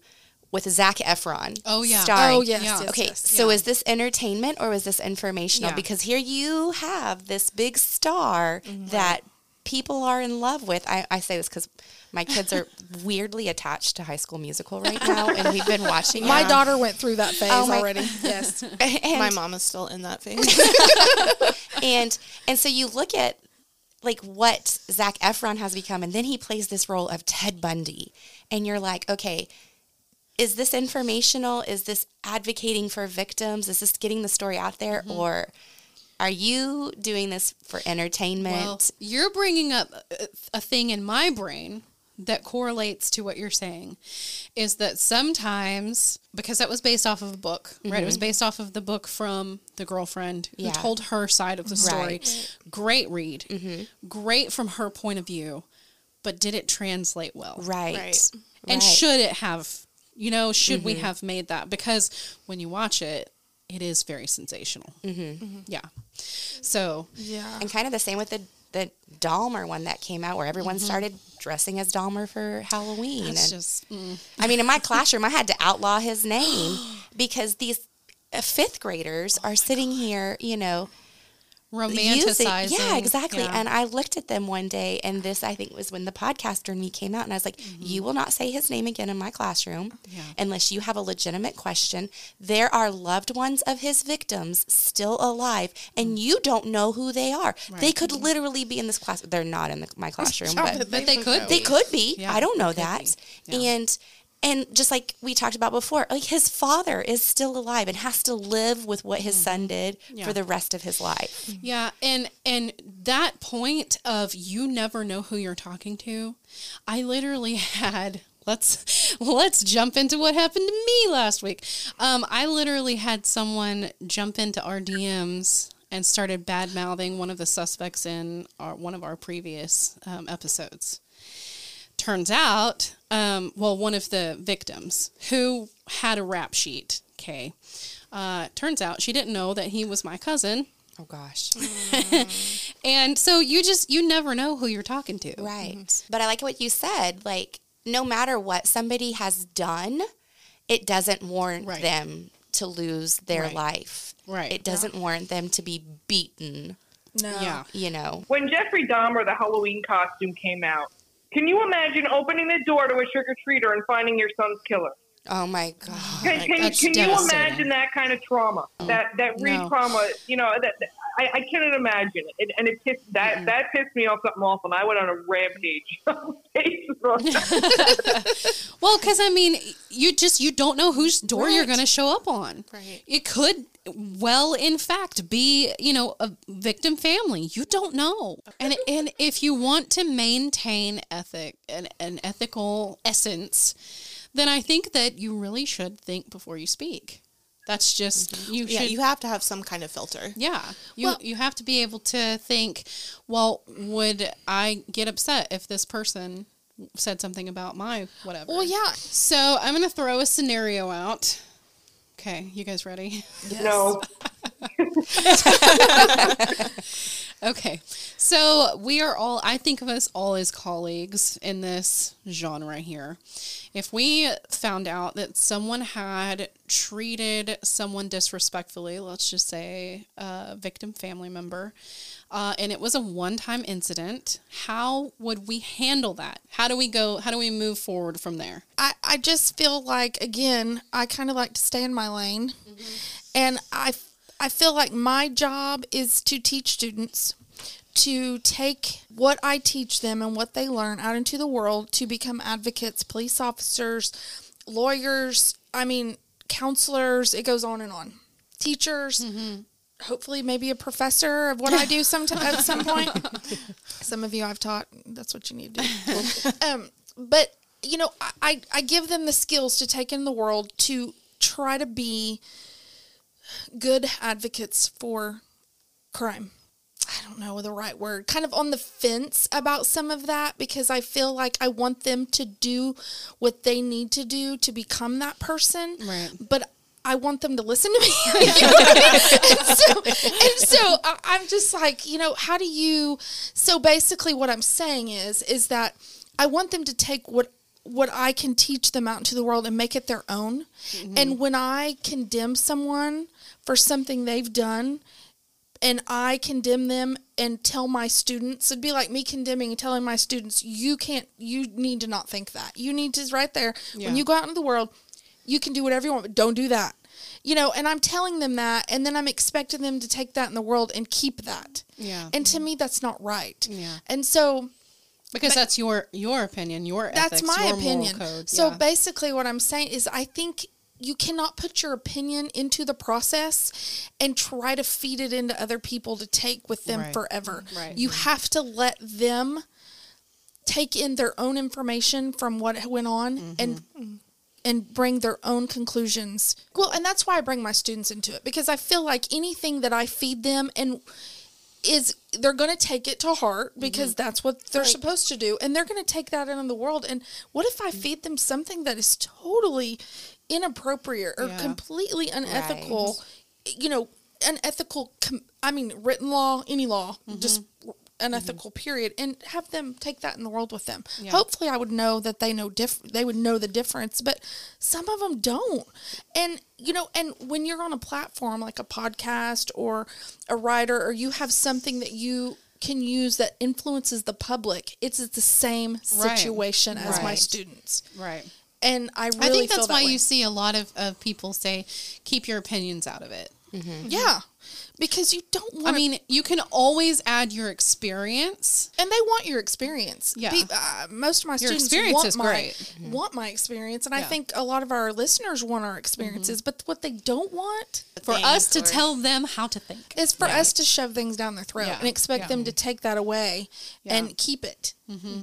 with Zac Efron. Oh, yeah. starring. Oh, yes, Yeah. yes, Okay, yes. so Yeah. is this entertainment or was this informational? Yeah. Because here you have this big star Mm-hmm. that people are in love with. I, I say this because my kids are [laughs] weirdly attached to High School Musical right now, and we've been watching. My it. daughter went through that phase Oh, already. [laughs] Yes. [laughs] and, My mom is still in that phase. and and so you look at like what Zac Efron has become, and then he plays this role of Ted Bundy, and you're like, okay, is this informational? Is this advocating for victims? Is this getting the story out there, mm-hmm. or are you doing this for entertainment? Well, you're bringing up a, a thing in my brain that correlates to what you're saying is that sometimes because that was based off of a book, right? It was based off of the book from the girlfriend who Mm-hmm. Yeah. told her side of the story. Right. Great read. Mm-hmm. Great from her point of view, but did it translate well? Right. Right. And Right. Mm-hmm. should it have, you know, should we have made that? Because when you watch it, it is very sensational. Mm-hmm. Yeah. So, Yeah. And kind of the same with the the Dahmer one that came out where everyone started dressing as Dahmer for Halloween. it's and just, mm, I mean, in my classroom, I had to outlaw his name [gasps] because these uh, fifth graders are sitting here, you know, using- romanticizing. yeah, exactly. Yeah. And I looked at them one day, and this I think was when the podcaster and me came out, and I was like, "You will not say his name again in my classroom Mm-hmm. Yeah. unless you have a legitimate question. There are loved ones of his victims still alive, and you don't know who they are. They Mm. Right. could literally be in this class. They're not in the, my classroom, Yeah, but but they could they be. could be. Yeah, I don't know that. Yeah. And and just like we talked about before, like his father is still alive and has to live with what his son did Mm-hmm. Yeah. for the rest of his life. Yeah, and and that point of you never know who you're talking to, I literally [laughs] had let's let's jump into what happened to me last week. Um, I literally had someone jump into our DMs and started bad mouthing one of the suspects in our, one of our previous um, episodes. Turns out, um, well, one of the victims who had a rap sheet. Okay, uh, turns out she didn't know that he was my cousin. Oh gosh. [laughs] And so you just you never know who you're talking to. Right. But I like what you said. Like, no matter what somebody has done, it doesn't warrant Right. them to lose their Right. life. Right. It doesn't warrant them to be beaten, no. Yeah. you know. When Jeffrey Dahmer, the Halloween costume came out, can you imagine opening the door to a trick or treater and finding your son's killer? Oh my god. Can, can, That's can you imagine that kind of trauma? Oh, that that read No. trauma, you know, that, that- I, I cannot imagine it. And, and it pissed that that pissed me off something awful. And I went on a rampage. [laughs] [laughs] Well, because I mean, you just you don't know whose door you're going to show up on. Right. It could well, in fact, be you know a victim family. You don't know, and and if you want to maintain ethic an, an ethical essence, then I think that you really should think before you speak. That's just mm-hmm. you Yeah, you have to have some kind of filter. Yeah. You Well- you have to be able to think, well, would I get upset if this person said something about my whatever? Well, yeah. So I'm gonna throw a scenario out. Okay, you guys ready? no, [laughs] [laughs] Okay. So we are all I think of us all as colleagues in this genre here. If we found out that someone had treated someone disrespectfully, let's just say a victim family member, uh, and it was a one-time incident, how would we handle that? How do we go? How do we move forward from there? I, I just feel like again I kind of like to stay in my lane, and I I feel like my job is to teach students to take what I teach them and what they learn out into the world to become advocates, police officers, lawyers. I mean, counselors. It goes on and on. Teachers. Hopefully, maybe a professor of what I do sometime at some point. [laughs] Some of you I've taught. That's what you need to do. [laughs] um, but you know, I I give them the skills to take in the world to try to be good advocates for crime. I don't know the right word. Kind of on the fence about some of that because I feel like I want them to do what they need to do to become that person. Right. But I want them to listen to me. You know I mean? and so, and so I'm just like, you know, how do you? So basically, what I'm saying is, is that I want them to take what what I can teach them out into the world and make it their own. Mm-hmm. And when I condemn someone for something they've done, and I condemn them and tell my students, it'd be like me condemning and telling my students, you can't, you need to not think that. You need to, right there, Yeah. when you go out into the world, you can do whatever you want, but don't do that. You know, and I'm telling them that, and then I'm expecting them to take that in the world and keep that. Yeah. And to me, that's not right. Yeah. And so Because that's your your opinion, your that's ethics, my your opinion. Code. So yeah. basically, what I'm saying is, I think you cannot put your opinion into the process and try to feed it into other people to take with them Right. forever. Right. You have to let them take in their own information from what went on mm-hmm. and and bring their own conclusions. Well, and that's why I bring my students into it because I feel like anything that I feed them and is they're going to take it to heart mm-hmm. because that's what they're supposed to do and they're going to take that into the world and what if i mm-hmm. feed them something that is totally inappropriate or Yeah. completely unethical you know unethical com- i mean written law any law mm-hmm. just unethical mm-hmm. period and have them take that in the world with them Yeah. hopefully i would know that they know diff- they would know the difference but some of them don't and you know and when you're on a platform like a podcast or a writer or you have something that you can use that influences the public it's the same Right. situation as my students Right. And i really I think feel that's that why way. you see a lot of, of people say, keep your opinions out of it. Mm-hmm. yeah because you don't want I mean, you can always add your experience. and they want your experience. Yeah. Pe- uh, most of my Your students experience want is my, great. Mm-hmm. Want my experience, and I think a lot of our listeners want our experiences. Mm-hmm. But what they don't want For us to Things tell them how to think. is for us to shove things down their throat Yeah. and expect Yeah. them to take that away Yeah. and keep it,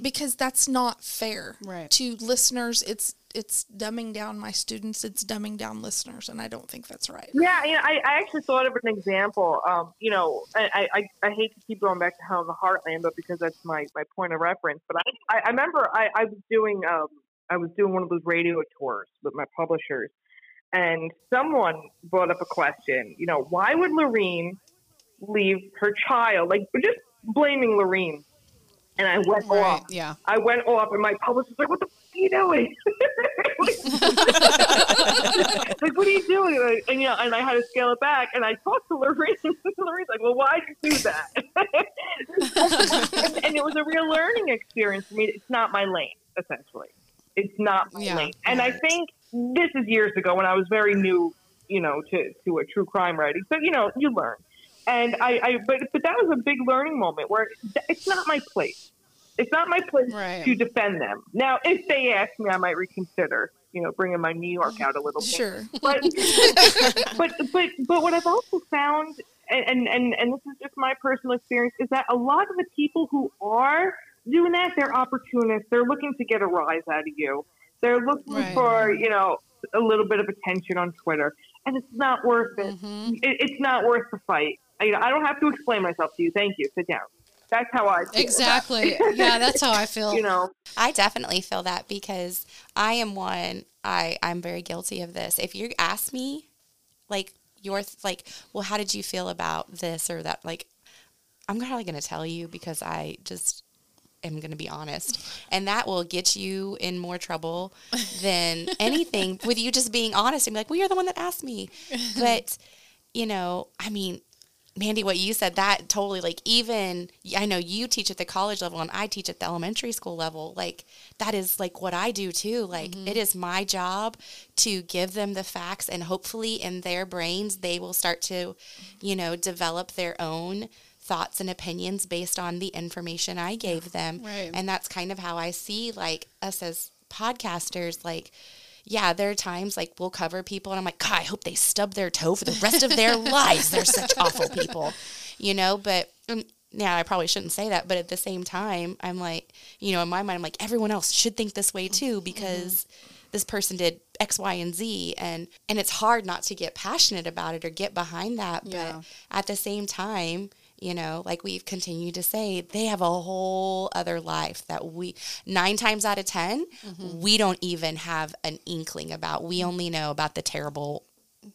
because that's not fair Right. to listeners. It's it's dumbing down my students. It's dumbing down listeners, and I don't think that's right. Yeah, you know, I, I actually thought of an example. Um, you know, I, I, I hate to keep going back to Hell in the Heartland, but because that's my, my point of reference. But I, I, I remember I, I was doing um, I was doing one of those radio tours with my publishers, and someone brought up a question. You know, why would Lorene leave her child? Like, just blaming Lorene. And I went Right. off. Yeah. I went off, and my publisher's like, "What the f- are you [laughs] doing?" like, "What are you doing?" And, and you know, and I had to scale it back, and I talked to Lorraine. [laughs] Lorraine's like, "Well, why'd you do that?" and, [laughs] and it was a real learning experience for me. It's not my lane, essentially. It's not my Yeah. lane, and I think this is years ago when I was very new, you know, to to a true crime writing. So you know, you learn. And I, I but but that was a big learning moment where it's not my place. It's not my place Right. to defend them. Now, if they ask me, I might reconsider, you know, bringing my New York out a little bit. Sure. But, [laughs] but, but, but what I've also found, and, and, and, this is just my personal experience, is that a lot of the people who are doing that, they're opportunists. They're looking to get a rise out of you. They're looking Right. for, you know, a little bit of attention on Twitter. And it's not worth it. Mm-hmm. it it's not worth the fight. I, I don't have to explain myself to you. Thank you. Sit down. That's how I feel. Exactly. [laughs] yeah, that's how I feel. You know, I definitely feel that because I am one. I I'm very guilty of this. If you ask me, like your like, well, how did you feel about this or that? Like, I'm probably going to tell you because I just am going to be honest, and that will get you in more trouble than [laughs] anything with you just being honest and be like, well, you're the one that asked me, [laughs] but you know, I mean, Mandy, what you said, that totally like even I know you teach at the college level and I teach at the elementary school level. Like that is like what I do too. Like mm-hmm. it is my job to give them the facts and hopefully in their brains they will start to, you know, develop their own thoughts and opinions based on the information I gave them. Right. And that's kind of how I see like us as podcasters like yeah, there are times like we'll cover people and I'm like, God, I hope they stub their toe for the rest of their [laughs] lives. They're such awful people, you know? But um, yeah, I probably shouldn't say that. But at the same time, I'm like, you know, in my mind, I'm like, everyone else should think this way too because this person did X, Y, and Z. And, and it's hard not to get passionate about it or get behind that. Yeah. But at the same time, you know, like we've continued to say, they have a whole other life that we, nine times out of 10, mm-hmm. we don't even have an inkling about. We only know about the terrible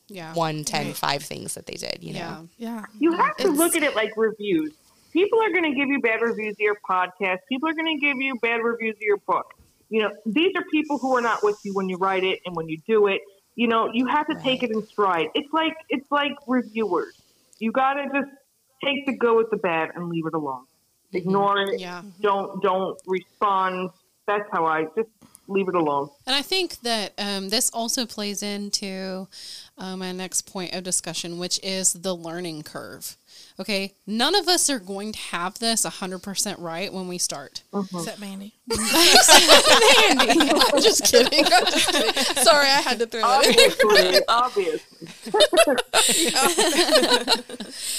yeah. one, ten, five things that they did, you Yeah. know? Yeah. you have to It's- look at it like reviews. People are going to give you bad reviews of your podcast. People are going to give you bad reviews of your book. You know, these are people who are not with you when you write it and when you do it. You know, you have to take it in stride. It's like it's like reviewers. You got to just take the good with the bad and leave it alone. Ignore it. Yeah. Don't don't respond. That's how I just leave it alone. And I think that um, this also plays into uh, my next point of discussion, which is the learning curve. Okay, none of us are going to have this 100% right when we start. Except [laughs] Mandy. I'm just kidding. I'm just kidding. Sorry, I had to throw that in. Obviously, obviously.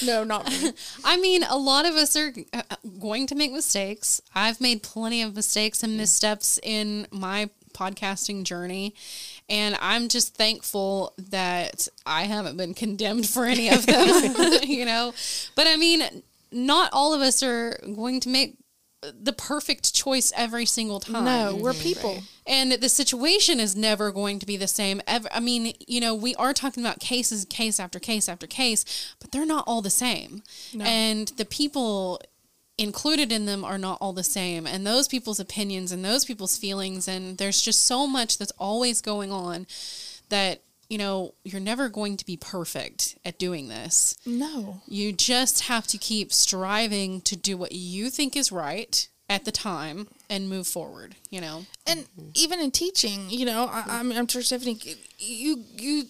No, not me. I mean, a lot of us are uh, going to make mistakes. I've made plenty of mistakes and missteps in my podcasting journey. And I'm just thankful that I haven't been condemned for any of them, [laughs] you know? But I mean, not all of us are going to make the perfect choice every single time. No, we're mhm. people. And the situation is never going to be the same. Ever. I mean, you know, we are talking about cases, case after case after case, but they're not all the same. And the people included in them are not all the same. And those people's opinions and those people's feelings, and there's just so much that's always going on that, you know, you're never going to be perfect at doing this. No. You just have to keep striving to do what you think is right at the time and move forward, you know? and even in teaching, you know, I, I'm, I'm sure Stephanie, you you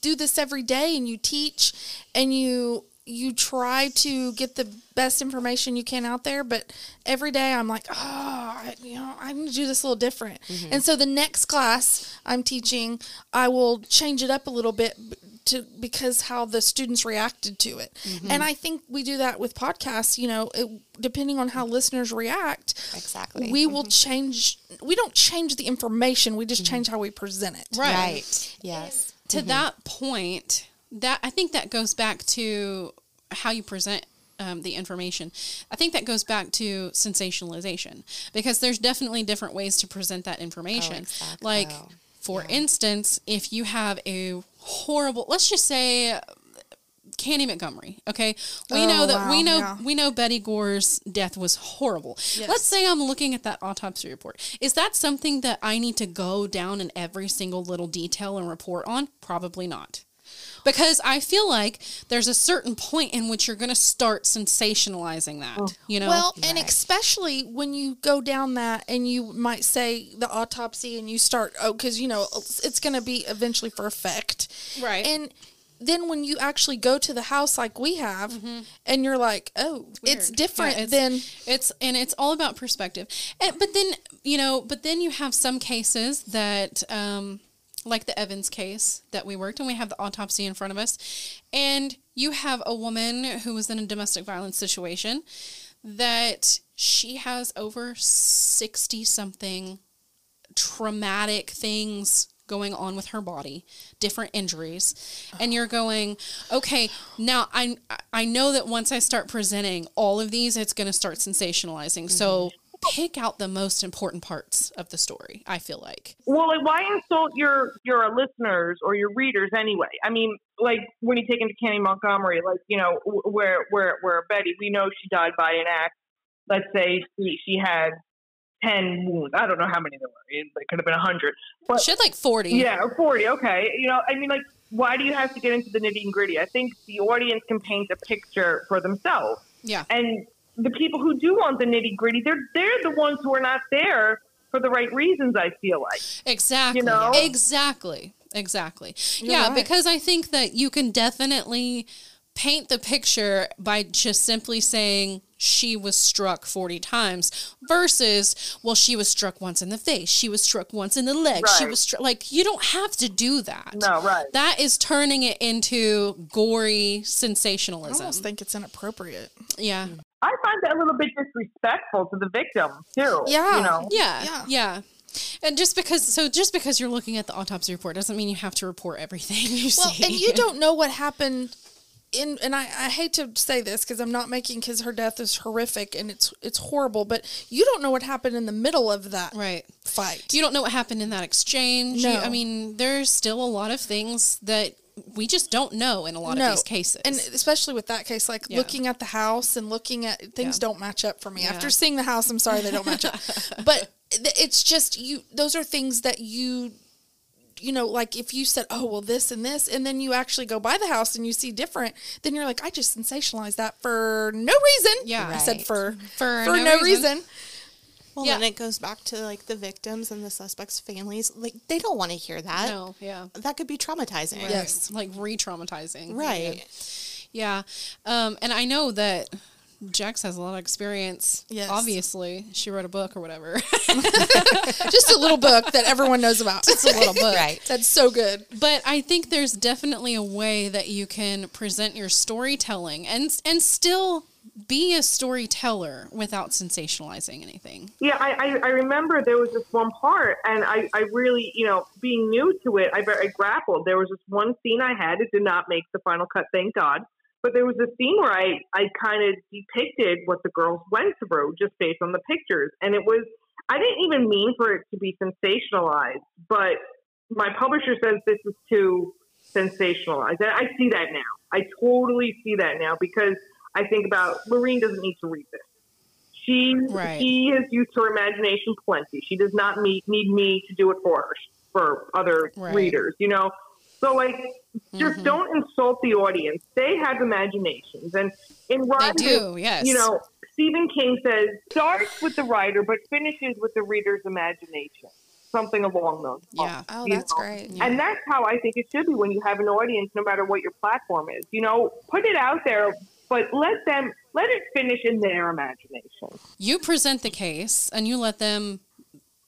do this every day, and you teach, and you you try to get the best information you can out there. But every day, I'm like, oh, I, you know, I'm going to do this a little different. Mm-hmm. And so the next class I'm teaching, I will change it up a little bit. To, because how the students reacted to it, mm-hmm. and I think we do that with podcasts. You know, it, depending on how listeners react, Exactly. we will mm-hmm. change we don't change the information we just change how we present it right. Yes. to that point, that I think that goes back to how you present um, the information. I think that goes back to sensationalization because there's definitely different ways to present that information. exactly. Like, Oh, for instance, if you have a horrible, let's just say. Candy Montgomery. Okay, we Oh, know that we know yeah. we know Betty Gore's death was horrible. Let's say I'm looking at that autopsy report. Is that something that I need to go down in every single little detail and report on? Probably not. Because I feel like there's a certain point in which you're going to start sensationalizing that, you know? well and especially when you go down that and you might say the autopsy and you start oh because you know it's going to be eventually for effect Right. and then when you actually go to the house like we have and you're like oh it's weird. different Yeah, it's- than it's and it's all about perspective. And, but then you know, but then you have some cases that, um, like the Evans case that we worked, and we have the autopsy in front of us, and you have a woman who was in a domestic violence situation that she has over sixty something traumatic things going on with her body, different injuries, and you're going, okay, now I I know that once I start presenting all of these, it's going to start sensationalizing. So mm-hmm. Pick out the most important parts of the story. I feel like. Well, like, why insult your your listeners or your readers anyway? I mean, like when you take into Candy Montgomery, like you know, where where where Betty, we know she died by an axe. Let's say she she had ten wounds. I don't know how many there were. It could have been a hundred. But She had like forty. yeah, or forty. Okay, you know, I mean, like, why do you have to get into the nitty and gritty? I think the audience can paint a picture for themselves Yeah. and the people who do want the nitty gritty, they're they're the ones who are not there for the right reasons. I feel like. Exactly. you know? Exactly. Exactly. yeah, right. because I think that you can definitely paint the picture by just simply saying she was struck 40 times versus well she was struck once in the face she was struck once in the leg she was struck like you don't have to do that No, right. that is turning it into gory sensationalism i almost think it's inappropriate yeah mm. I find that a little bit disrespectful to the victim too. Yeah. you know. Yeah, Yeah. yeah. And just because, so just because you're looking at the autopsy report doesn't mean you have to report everything [laughs] you Well, see. and you don't know what happened in and I, I hate to say this because I'm not making because her death is horrific and it's it's horrible, but you don't know what happened in the middle of that right. fight. You don't know what happened in that exchange. You- I mean, there's still a lot of things that we just don't know in a lot of these cases. and especially with that case, like Yeah. looking at the house and looking at things Yeah. don't match up for me. Yeah. After seeing the house, I'm sorry they don't match up, [laughs] but it's just you. Those are things that you. You know, like if you said, "Oh, well, this and this," and then you actually go by the house and you see different, then you're like, "I just sensationalized that for no reason." Yeah. I said for For for no no, reason. reason. Well, Yeah. then it goes back to like the victims and the suspects' families. Like they don't want to hear that. no, yeah. That could be traumatizing. Yes. Like re traumatizing. Right. Yeah. Um, and I know that Jax has a lot of experience. Yes. Obviously, she wrote a book or whatever. [laughs] [laughs] Just a little book that everyone knows about. it's a little book. Right. That's so good. But I think there's definitely a way that you can present your storytelling and and still be a storyteller without sensationalizing anything. Yeah, I, I, I remember there was this one part, and I, I really, you know, being new to it, I, I grappled. There was this one scene I had. It did not make the final cut, thank God. But there was a scene where I, I kind of depicted what the girls went through just based on the pictures. And it was, I didn't even mean for it to be sensationalized, but my publisher says this is too sensationalized. I see that now. I totally see that now because I think about Lorene doesn't need to read this. She Right. she has used her imagination plenty. She does not need, need me to do it for her for other Right. readers, you know. So like, just Mhm. don't insult the audience. They have imaginations, and in They writing, do, yes. you know, Stephen King says starts with the writer but finishes with the reader's imagination. Something along those lines. Yeah. Oh, that's know. great. And that's how I think it should be when you have an audience, no matter what your platform is. You know, put it out there, but let them let it finish in their imagination. You present the case and you let them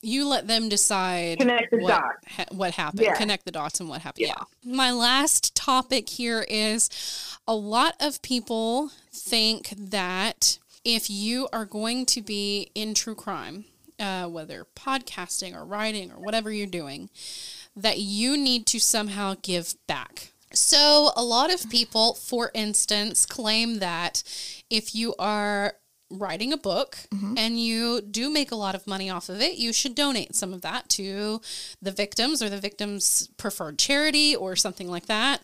you let them decide Connect the what, dots. ha- what happened. Yeah. Connect the dots and what happened. Yeah. Yeah. My last topic here is a lot of people think that if you are going to be in true crime, uh, whether podcasting or writing or whatever you're doing, that you need to somehow give back. So, a lot of people, for instance, claim that if you are writing a book and you do make a lot of money off of it, you should donate some of that to the victims or the victims' preferred charity or something like that.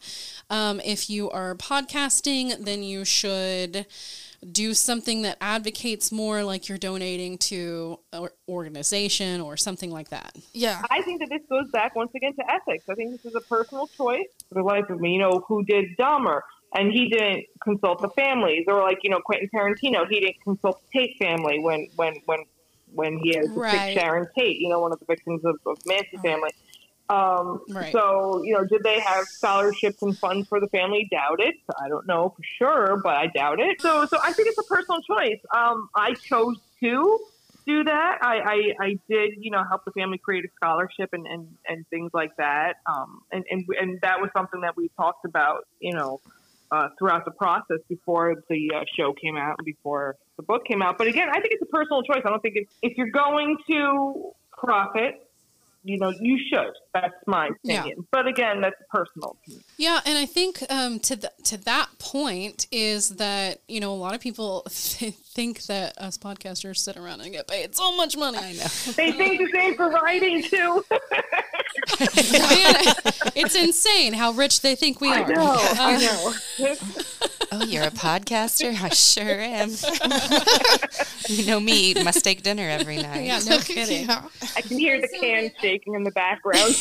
Um, if you are podcasting, then you should do something that advocates more like you're donating to an organization or something like that. Yeah. I think that this goes back once again to ethics. I think this is a personal choice for the life of me. You know, who did Dahmer? And he didn't consult the families, or like you know Quentin Tarantino, he didn't consult the Tate family when when when when he had to Right. pick Sharon Tate, you know, one of the victims of, of Manson family. Um, Right. So you know, did they have scholarships and funds for the family? Doubt it. I don't know for sure, but I doubt it. So so I think it's a personal choice. Um, I chose to do that. I, I, I did, you know, help the family create a scholarship and, and, and things like that. Um, and, and, and that was something that we talked about, you know, uh, throughout the process before the uh, show came out and before the book came out. But again, I think it's a personal choice. I don't think it's, if you're going to profit, you know, you should. That's my Yeah. opinion. But again, that's personal. Yeah, and I think um, to the, to that point is that you know a lot of people [laughs] think that us podcasters sit around and get paid so much money. I know, [laughs] They think the same for writing too. [laughs] it's insane how rich they think we I are. know. Uh, I know. Oh, you're a podcaster? I sure am. [laughs] you know me, my steak dinner every [laughs] night. Yeah, no kidding. [laughs] Yeah. I can hear the can shaking in the background.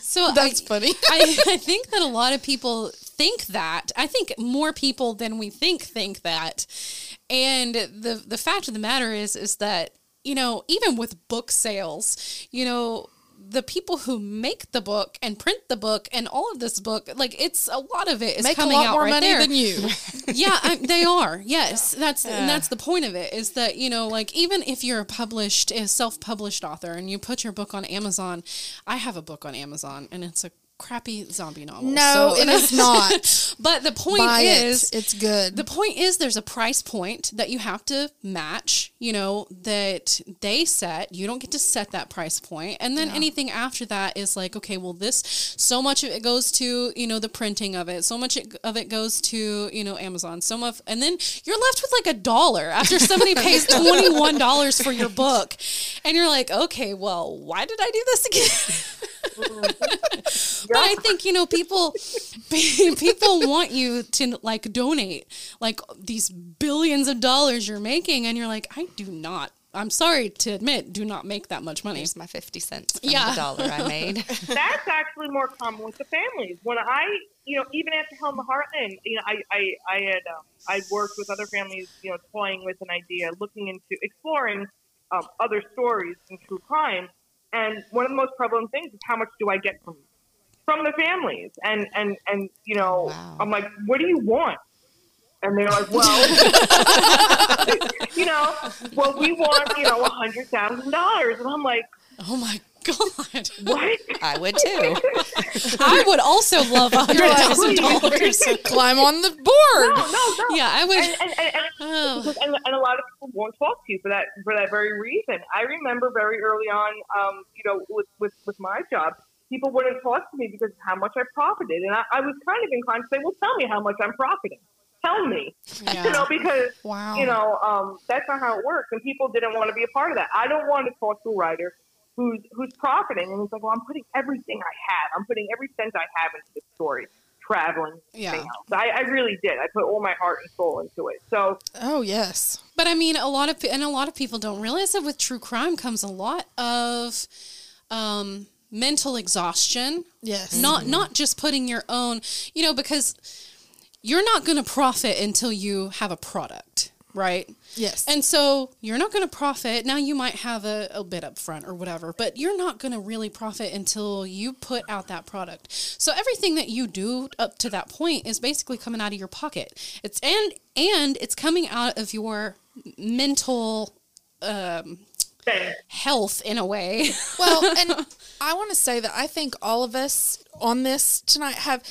So That's I, funny. I, I think that a lot of people think that. I think more people than we think think that. And the the fact of the matter is is that, you know, even with book sales, you know, the people who make the book and print the book and all of this book, like it's a lot of it is Make a coming lot out more right money there. than you. [laughs] yeah, I, they are. [laughs] Yes, that's and that's the point of it. Is that you know, like even if you're a published, a self-published author, and you put your book on Amazon, I have a book on Amazon, and it's a crappy zombie novel. No, So- it is [laughs] not. but the point Buy is, it. It's good. the point is there's a price point that you have to match, you know, that they set. You don't get to set that price point. And then anything after that is like, okay, well this so much of it goes to, you know, the printing of it. So much of it goes to, you know, Amazon. So much and then you're left with like a dollar after somebody pays [laughs] $21 for your book. And you're like, okay, well, why did I do this again? [laughs] [laughs] But I think you know people [laughs] people want you to like donate like these billions of dollars you're making and you're like I do not I'm sorry to admit do not make that much money. Here's my 50 cents from Yeah. the dollar I made. [laughs] that's actually more common with the families. When I, you know, even after Hell in the Heartland, you know, I, I, I had, um, I worked with other families, you know, toying with an idea, looking into exploring um, other stories in true crime. And one of the most prevalent things is how much do I get from from the families, and and and you know, Wow. I'm like, what do you want? And they're like, well, [laughs] you know, well, we want you know a hundred thousand dollars, and I'm like, Oh my god! what? I would too. [laughs] I would also love hundred thousand [laughs] dollars. to Climb on the board. No, no, no. Yeah, I would. and, and, and, Oh. and a lot of people won't talk to you for that for that very reason. I remember very early on, um, you know, with, with with my job, people wouldn't talk to me because of how much I profited, and I, I was kind of inclined to say, "Well, tell me how much I'm profiting. Tell me," Yeah. you know, because Wow. you know um, that's not how it works, and people didn't want to be a part of that. I don't want to talk to a writer who's who's profiting, and he's like, "Well, I'm putting everything I have. I'm putting every cent I have into this story." Traveling, Yeah. everything else. I, I really did. I put all my heart and soul into it. So Oh yes. But I mean, a lot of pe- and a lot of people don't realize that with true crime comes a lot of um, mental exhaustion. Yes. Not not just putting your own, you know, because you're not going to profit until you have a product, right? Yes. And so you're not going to profit. Now you might have a, a bit up front or whatever, but you're not going to really profit until you put out that product. So everything that you do up to that point is basically coming out of your pocket. It's and and it's coming out of your mental um, health in a way. well, and [laughs] I want to say that I think all of us on this tonight have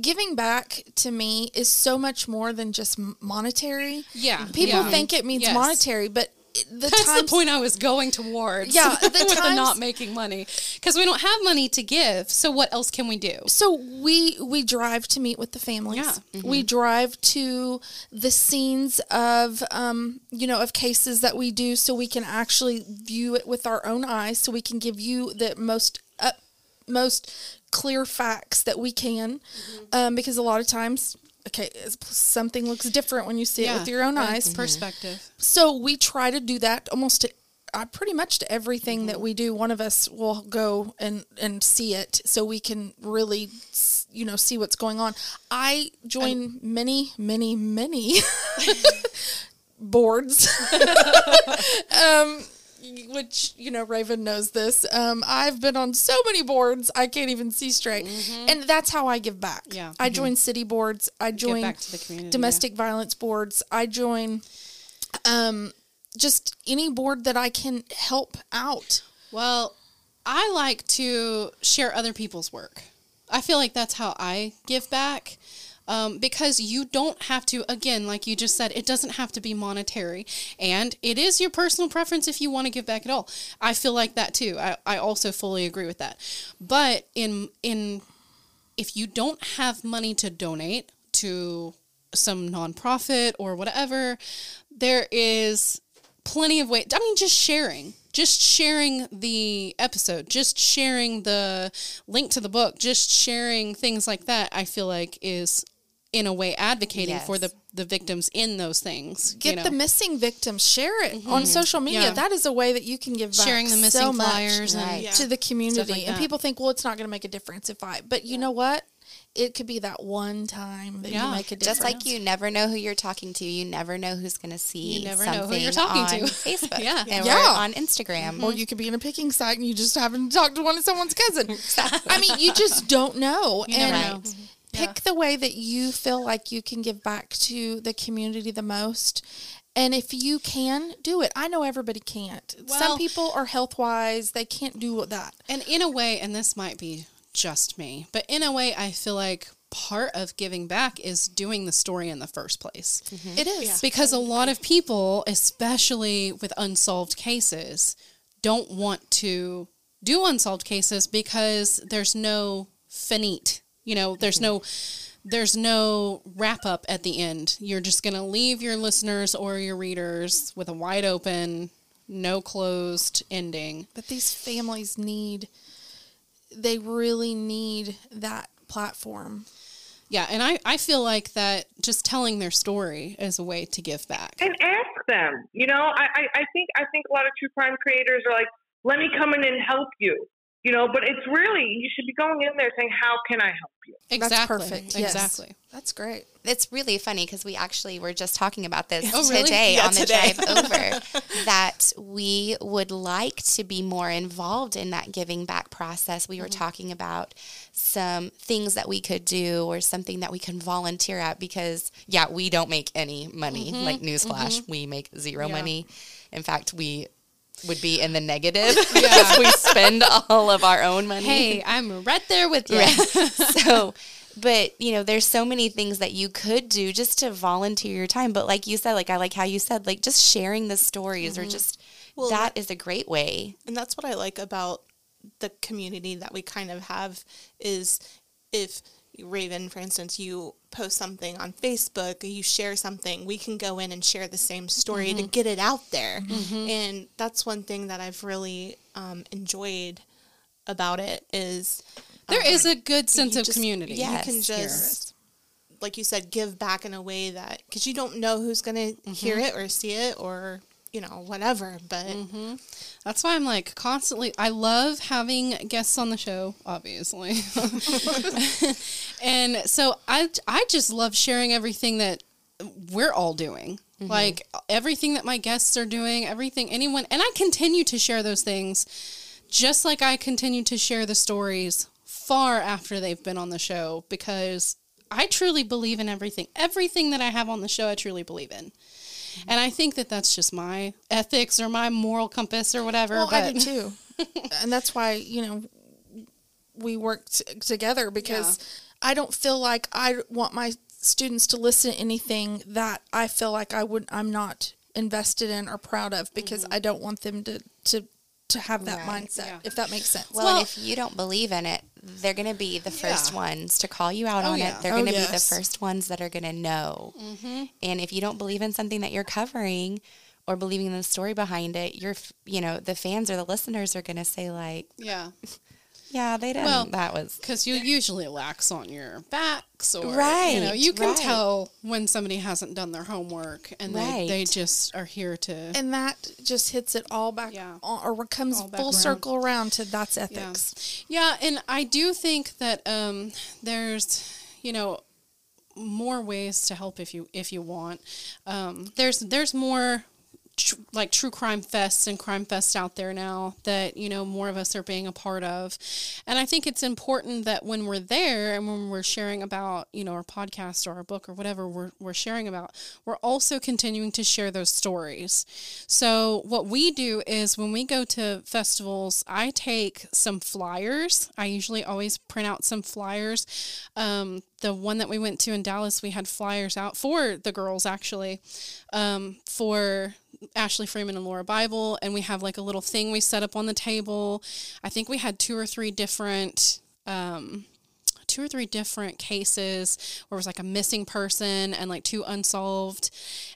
giving back to me is so much more than just monetary. Yeah, People yeah. think it means Yes. monetary, but the That's times the point I was going towards. Yeah, [laughs] the with the not making money because we don't have money to give. So what else can we do? So we we drive to meet with the families. Yeah. We drive to the scenes of um, you know of cases that we do, so we can actually view it with our own eyes, so we can give you the most up, most clear facts that we can, um, because a lot of times. Okay, something looks different when you see it with your own eyes. Perspective. So we try to do that almost to, uh, pretty much to everything that we do. One of us will go and and see it so we can really you know see what's going on. I join many many many [laughs] [laughs] boards. [laughs] um which you know Raven knows this. Um, I've been on so many boards I can't even see straight, and that's how I give back. Yeah. I join city boards. I join back to the community, yeah. domestic violence boards. I join um, just any board that I can help out. Well, I like to share other people's work. I feel like that's how I give back. Um, because you don't have to, again, like you just said, it doesn't have to be monetary. And it is your personal preference if you want to give back at all. I feel like that too. I, I also fully agree with that. But in, in, if you don't have money to donate to some nonprofit or whatever, there is plenty of ways. I mean, just sharing, just sharing the episode, just sharing the link to the book, just sharing things like that. I feel like is in a way advocating for the the victims in those things. Get you know? the missing victims, share it mm-hmm. on social media. Yeah. That is a way that you can give back sharing the missing so much flyers and Right. to the community. like and people think, well, it's not going to make a difference if I. But you know what? It could be that one time that Yeah. you make a difference. Just like you never know who you're talking to, you never know who's going to see You never know who you're talking on to. [laughs] Facebook Yeah. and Yeah. we're on Instagram. or you could be in a picking site and you just happen to talk to one of someone's cousin. [laughs] I mean, you just don't know. You and never know. Pick the way that you feel like you can give back to the community the most. And if you can, do it. I know everybody can't. Well- Some people are health wise, they can't do that. And in a way, and this might be just me, but in a way, I feel like part of giving back is doing the story in the first place. Mm-hmm. It is. Because a lot of people, especially with unsolved cases, don't want to do unsolved cases because there's no finite. You know, there's mm-hmm. no there's no wrap up at the end. You're just going to leave your listeners or your readers with a wide open, no closed ending. But these families need, they really need that platform. Yeah, and I, I feel like that just telling their story is a way to give back. and ask them. You know, I, I, I think I think a lot of true crime creators are like, let me come in and help you. You know, but it's really, you should be going in there saying, how can I help you? Exactly. That's perfect. Yes. Exactly. That's great. It's really funny because we actually were just talking about this [laughs] Oh, really? today Yeah, on the today. drive over [laughs] that we would like to be more involved in that giving back process. We were mm-hmm. talking about some things that we could do or something that we can volunteer at because, yeah, we don't make any money. Like, mm-hmm, newsflash, mm-hmm. we make zero Yeah. money. In fact, we would be in the negative [laughs] because we spend all of our own money. Hey, I'm right there with you. [laughs] so but you know there's so many things that you could do just to volunteer your time. But like you said like i like how you said like just sharing the stories or mm-hmm. just Well, that is a great way. And that's what I like about the community that we kind of have is if Raven, for instance, you post something on Facebook, you share something, we can go in and share the same story to mm-hmm. get it out there. Mm-hmm. And that's one thing that I've really um, enjoyed about it is There um, is a good sense of just- community. yes, you can just like you said give back in a way that because you don't know who's going to mm-hmm. hear it or see it or you know whatever but mm-hmm. That's why I'm like constantly. I love having guests on the show, obviously, [laughs] and so I I just love sharing everything that we're all doing. Mm-hmm. Like everything that my guests are doing, everything anyone, and I continue to share those things, just like I continue to share the stories far after they've been on the show because I truly believe in everything. Everything that I have on the show, I truly believe in. And I think that that's just my ethics or my moral compass or whatever. Well, I but do too, [laughs] and that's why you know we worked together because I don't feel like I want my students to listen to anything that I feel like I would I'm not invested in or proud of because mm-hmm. I don't want them to to to have that Right. mindset. Yeah. If that makes sense. well, Well- and if you don't believe in it they're going to be the first Yeah. ones to call you out Oh, on yeah. it they're Oh, going to be the first ones that are going to know mm-hmm. and if you don't believe in something that you're covering or believing in the story behind it you're you know the fans or the listeners are going to say like yeah, yeah they didn't Well, that was because you usually lax on your backs, or you know, you can right. tell when somebody hasn't done their homework and they, they just are here to. and that just hits it all back Yeah. on, or comes full around. circle around to that's ethics. Yeah, and I do think that um, there's, you know, more ways to help if you if you want. Um, there's there's more tr- like true crime fests and crime fests out there now that you know more of us are being a part of, and I think it's important that when we're there and when we're sharing about you know our podcast or our book or whatever we're we're sharing about, we're also continuing to share those stories. So what we do is when we go to festivals, I take some flyers. I usually always print out some flyers. Um, the one that we went to in Dallas, we had flyers out for the girls actually, um, for Ashley Freeman and Lauria Bible, and we have like a little thing we set up on the table. I think we had two or three different. Um, two or three different cases where it was like a missing person and like two unsolved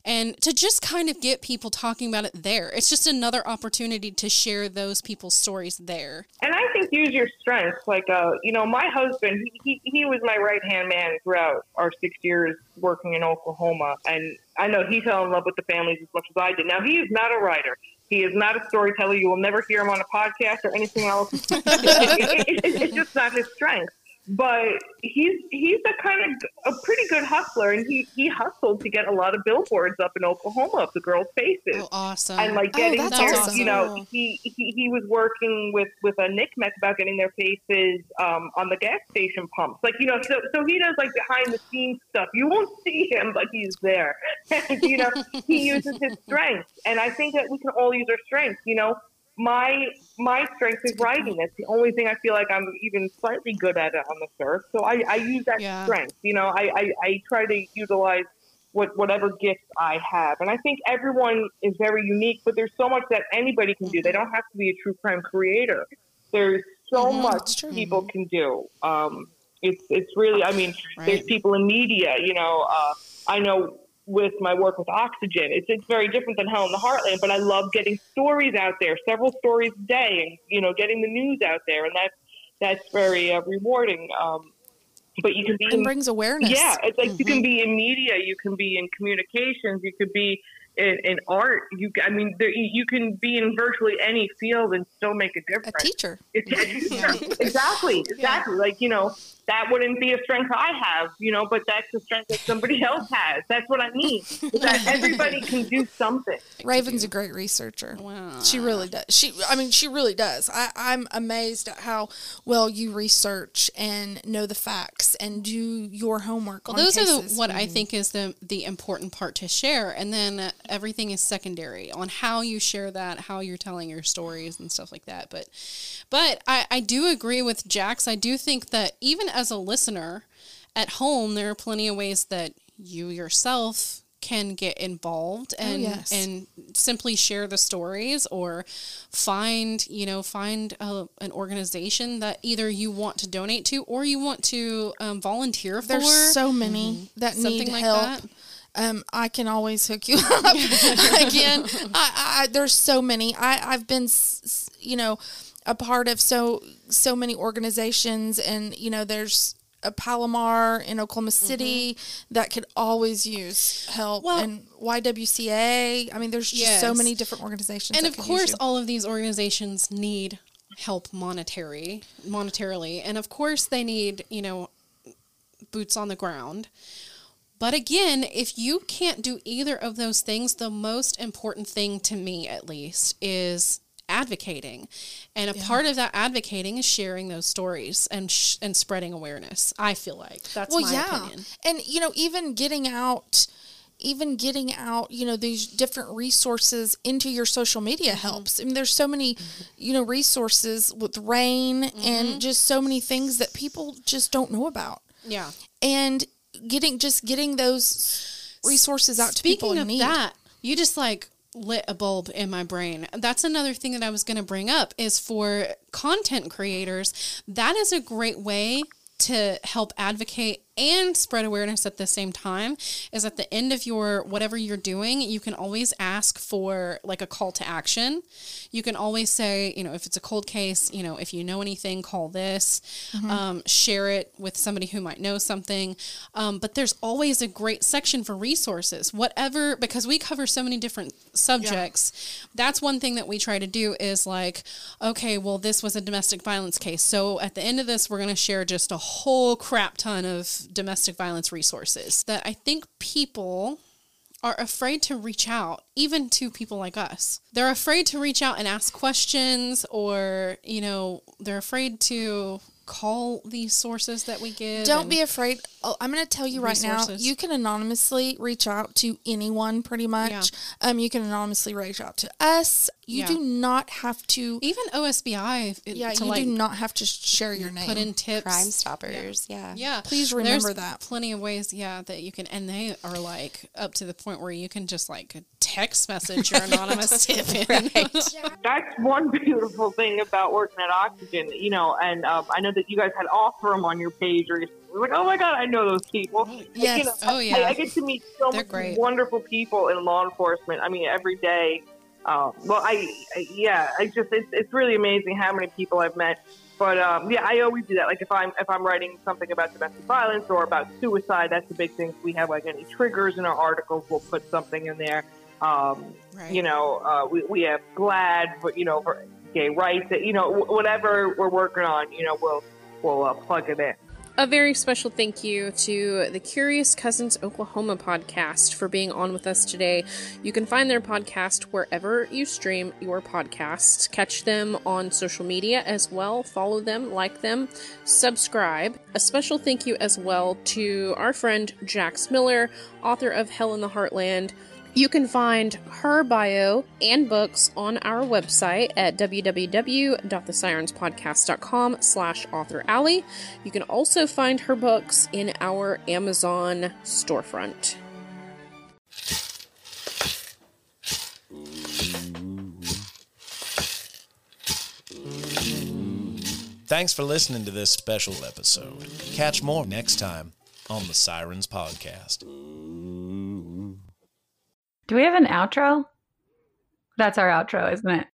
and to just kind of get people talking about it there it's just another opportunity to share those people's stories there And I think use your strengths. Like, uh, you know, my husband, he, he, he was my right hand man throughout our six years working in Oklahoma. And I know he fell in love with the families as much as I did. Now, he is not a writer. He is not a storyteller. You will never hear him on a podcast or anything else. [laughs] It- it- it's just not his strength. But he's he's a kind of a pretty good hustler, and he he hustled to get a lot of billboards up in Oklahoma of the girls' faces oh awesome and like Oh, getting that's their, awesome. you know, he, he he was working with with a NCMEC about getting their faces um, on the gas station pumps. Like you know, so so he does like behind the scenes stuff. You won't [laughs] see him, but he's there. And, [laughs] you know, he [laughs] uses his strengths, and I think that we can all use our strengths. You know, my my strength is writing. It's the only thing I feel like I'm even slightly good at it on the surf. So I, I use that Yeah. strength. You know, I, I, I try to utilize what whatever gifts I have. And I think everyone is very unique, but there's so much that anybody can do. They don't have to be a true crime creator. There's so Mm-hmm. much people can do. Um, it's it's really. I mean, there's people in media. You know, uh, I know with my work with Oxygen, it's it's very different than Hell in the Heartland. But I love getting stories out there, several stories a day, and you know, getting the news out there, and that's that's very uh, rewarding. Um, but you can be And brings awareness. yeah, it's like you Mm-hmm. can be in media, you can be in communications, you could be in, in art. You, I mean, there, you can be in virtually any field and still make a difference. A difference. teacher. It's, [laughs] exactly, exactly. Like you know, that wouldn't be a strength I have, you know, but that's a strength that somebody [laughs] else has. That's what I mean. That everybody can do something. Raven's a great researcher. Wow. She really does. She, I mean, she really does. I, I'm amazed at how well you research and know the facts and do your homework. Well, on those are the, cases. what I think is the the important part to share, and then uh, everything is secondary on how you share that, how you're telling your stories and stuff like that. But, but I, I do agree with Jax. I do think that even as a listener at home, there are plenty of ways that you yourself can get involved and yes. and simply share the stories or find you know find a, an organization that either you want to donate to or you want to um, volunteer for. There's so many that Something need like help. that. Um, I can always hook you [laughs] up [laughs] again. I, I, there's so many. I, I've been, you know, a part of so so many organizations, and you know, there's a Palomar in Oklahoma mm-hmm. City that could always use help, Well- and YWCA. I mean, there's just so many different organizations, and that of could use course all of these organizations need help monetary monetarily. And of course they need you know boots on the ground. But again if you can't do either of those things the most important thing to me at least is advocating and a part of that advocating is sharing those stories and sh- and spreading awareness i feel like that's my opinion And you know, even getting out even getting out, you know, these different resources into your social media Mm-hmm. helps. I mean, there's so many, you know, resources with RAINN Mm-hmm. and just so many things that people just don't know about. yeah And getting just getting those resources out to people in need. that, you just like lit a bulb in my brain. That's another thing that I was going to bring up is for content creators. That is a great way to help advocate and spread awareness at the same time is at the end of your whatever you're doing you can always ask for like a call to action. You can always say you know if it's a cold case you know if you know anything call this um, share it with somebody who might know something. Um, but there's always a great section for resources. Whatever because we cover so many different subjects. That's one thing that we try to do is like okay well this was a domestic violence case. So at the end of this we're going to share just a whole crap ton of domestic violence resources that i think people are afraid to reach out, even to people like us. They're afraid to reach out and ask questions, or, you know, they're afraid to call these sources that we give. Don't be afraid. Oh, I'm going to tell you right now. You can anonymously reach out to anyone, pretty much. Yeah. Um, you can anonymously reach out to us. You Yeah. do not have to. even OSBI. it- Yeah, to you like do not have to share your name. put in tips. Crime Stoppers. Yeah. Yeah, Please remember There's that. Plenty of ways, yeah, that you can, and they are like up to the point where you can just like text message your [laughs] anonymous [laughs] tip in. [laughs] That's one beautiful thing about working at Oxygen, you know. And um, I know that you guys had offer them on your page, or like, oh my god, I know those people. Yes. you know, Oh, I- yeah. I, get to meet so They're many great. wonderful people in law enforcement. I mean, every day. Um, well, I, I yeah, I just it's, it's really amazing how many people I've met. But um, yeah, I always do that. Like if I'm if I'm writing something about domestic violence or about suicide, that's a big thing. If we have like any triggers in our articles, we'll put something in there. Um, Right. You know, uh, we we have GLAAD, for, you know, for gay rights. You know, whatever we're working on, you know, we'll we'll uh, plug it in. A very special thank you to the Curious Cousins Oklahoma podcast for being on with us today. You can find their podcast wherever you stream your podcasts. Catch them on social media as well. Follow them, like them, subscribe. A special thank you as well to our friend Jax Miller, author of Hell in the Heartland. You can find her bio and books on our website at www.thesirenspodcast.com slash author alley. You can also find her books in our Amazon storefront. Thanks for listening to this special episode. Catch more next time on the Sirens Podcast. Do we have an outro? That's our outro, isn't it?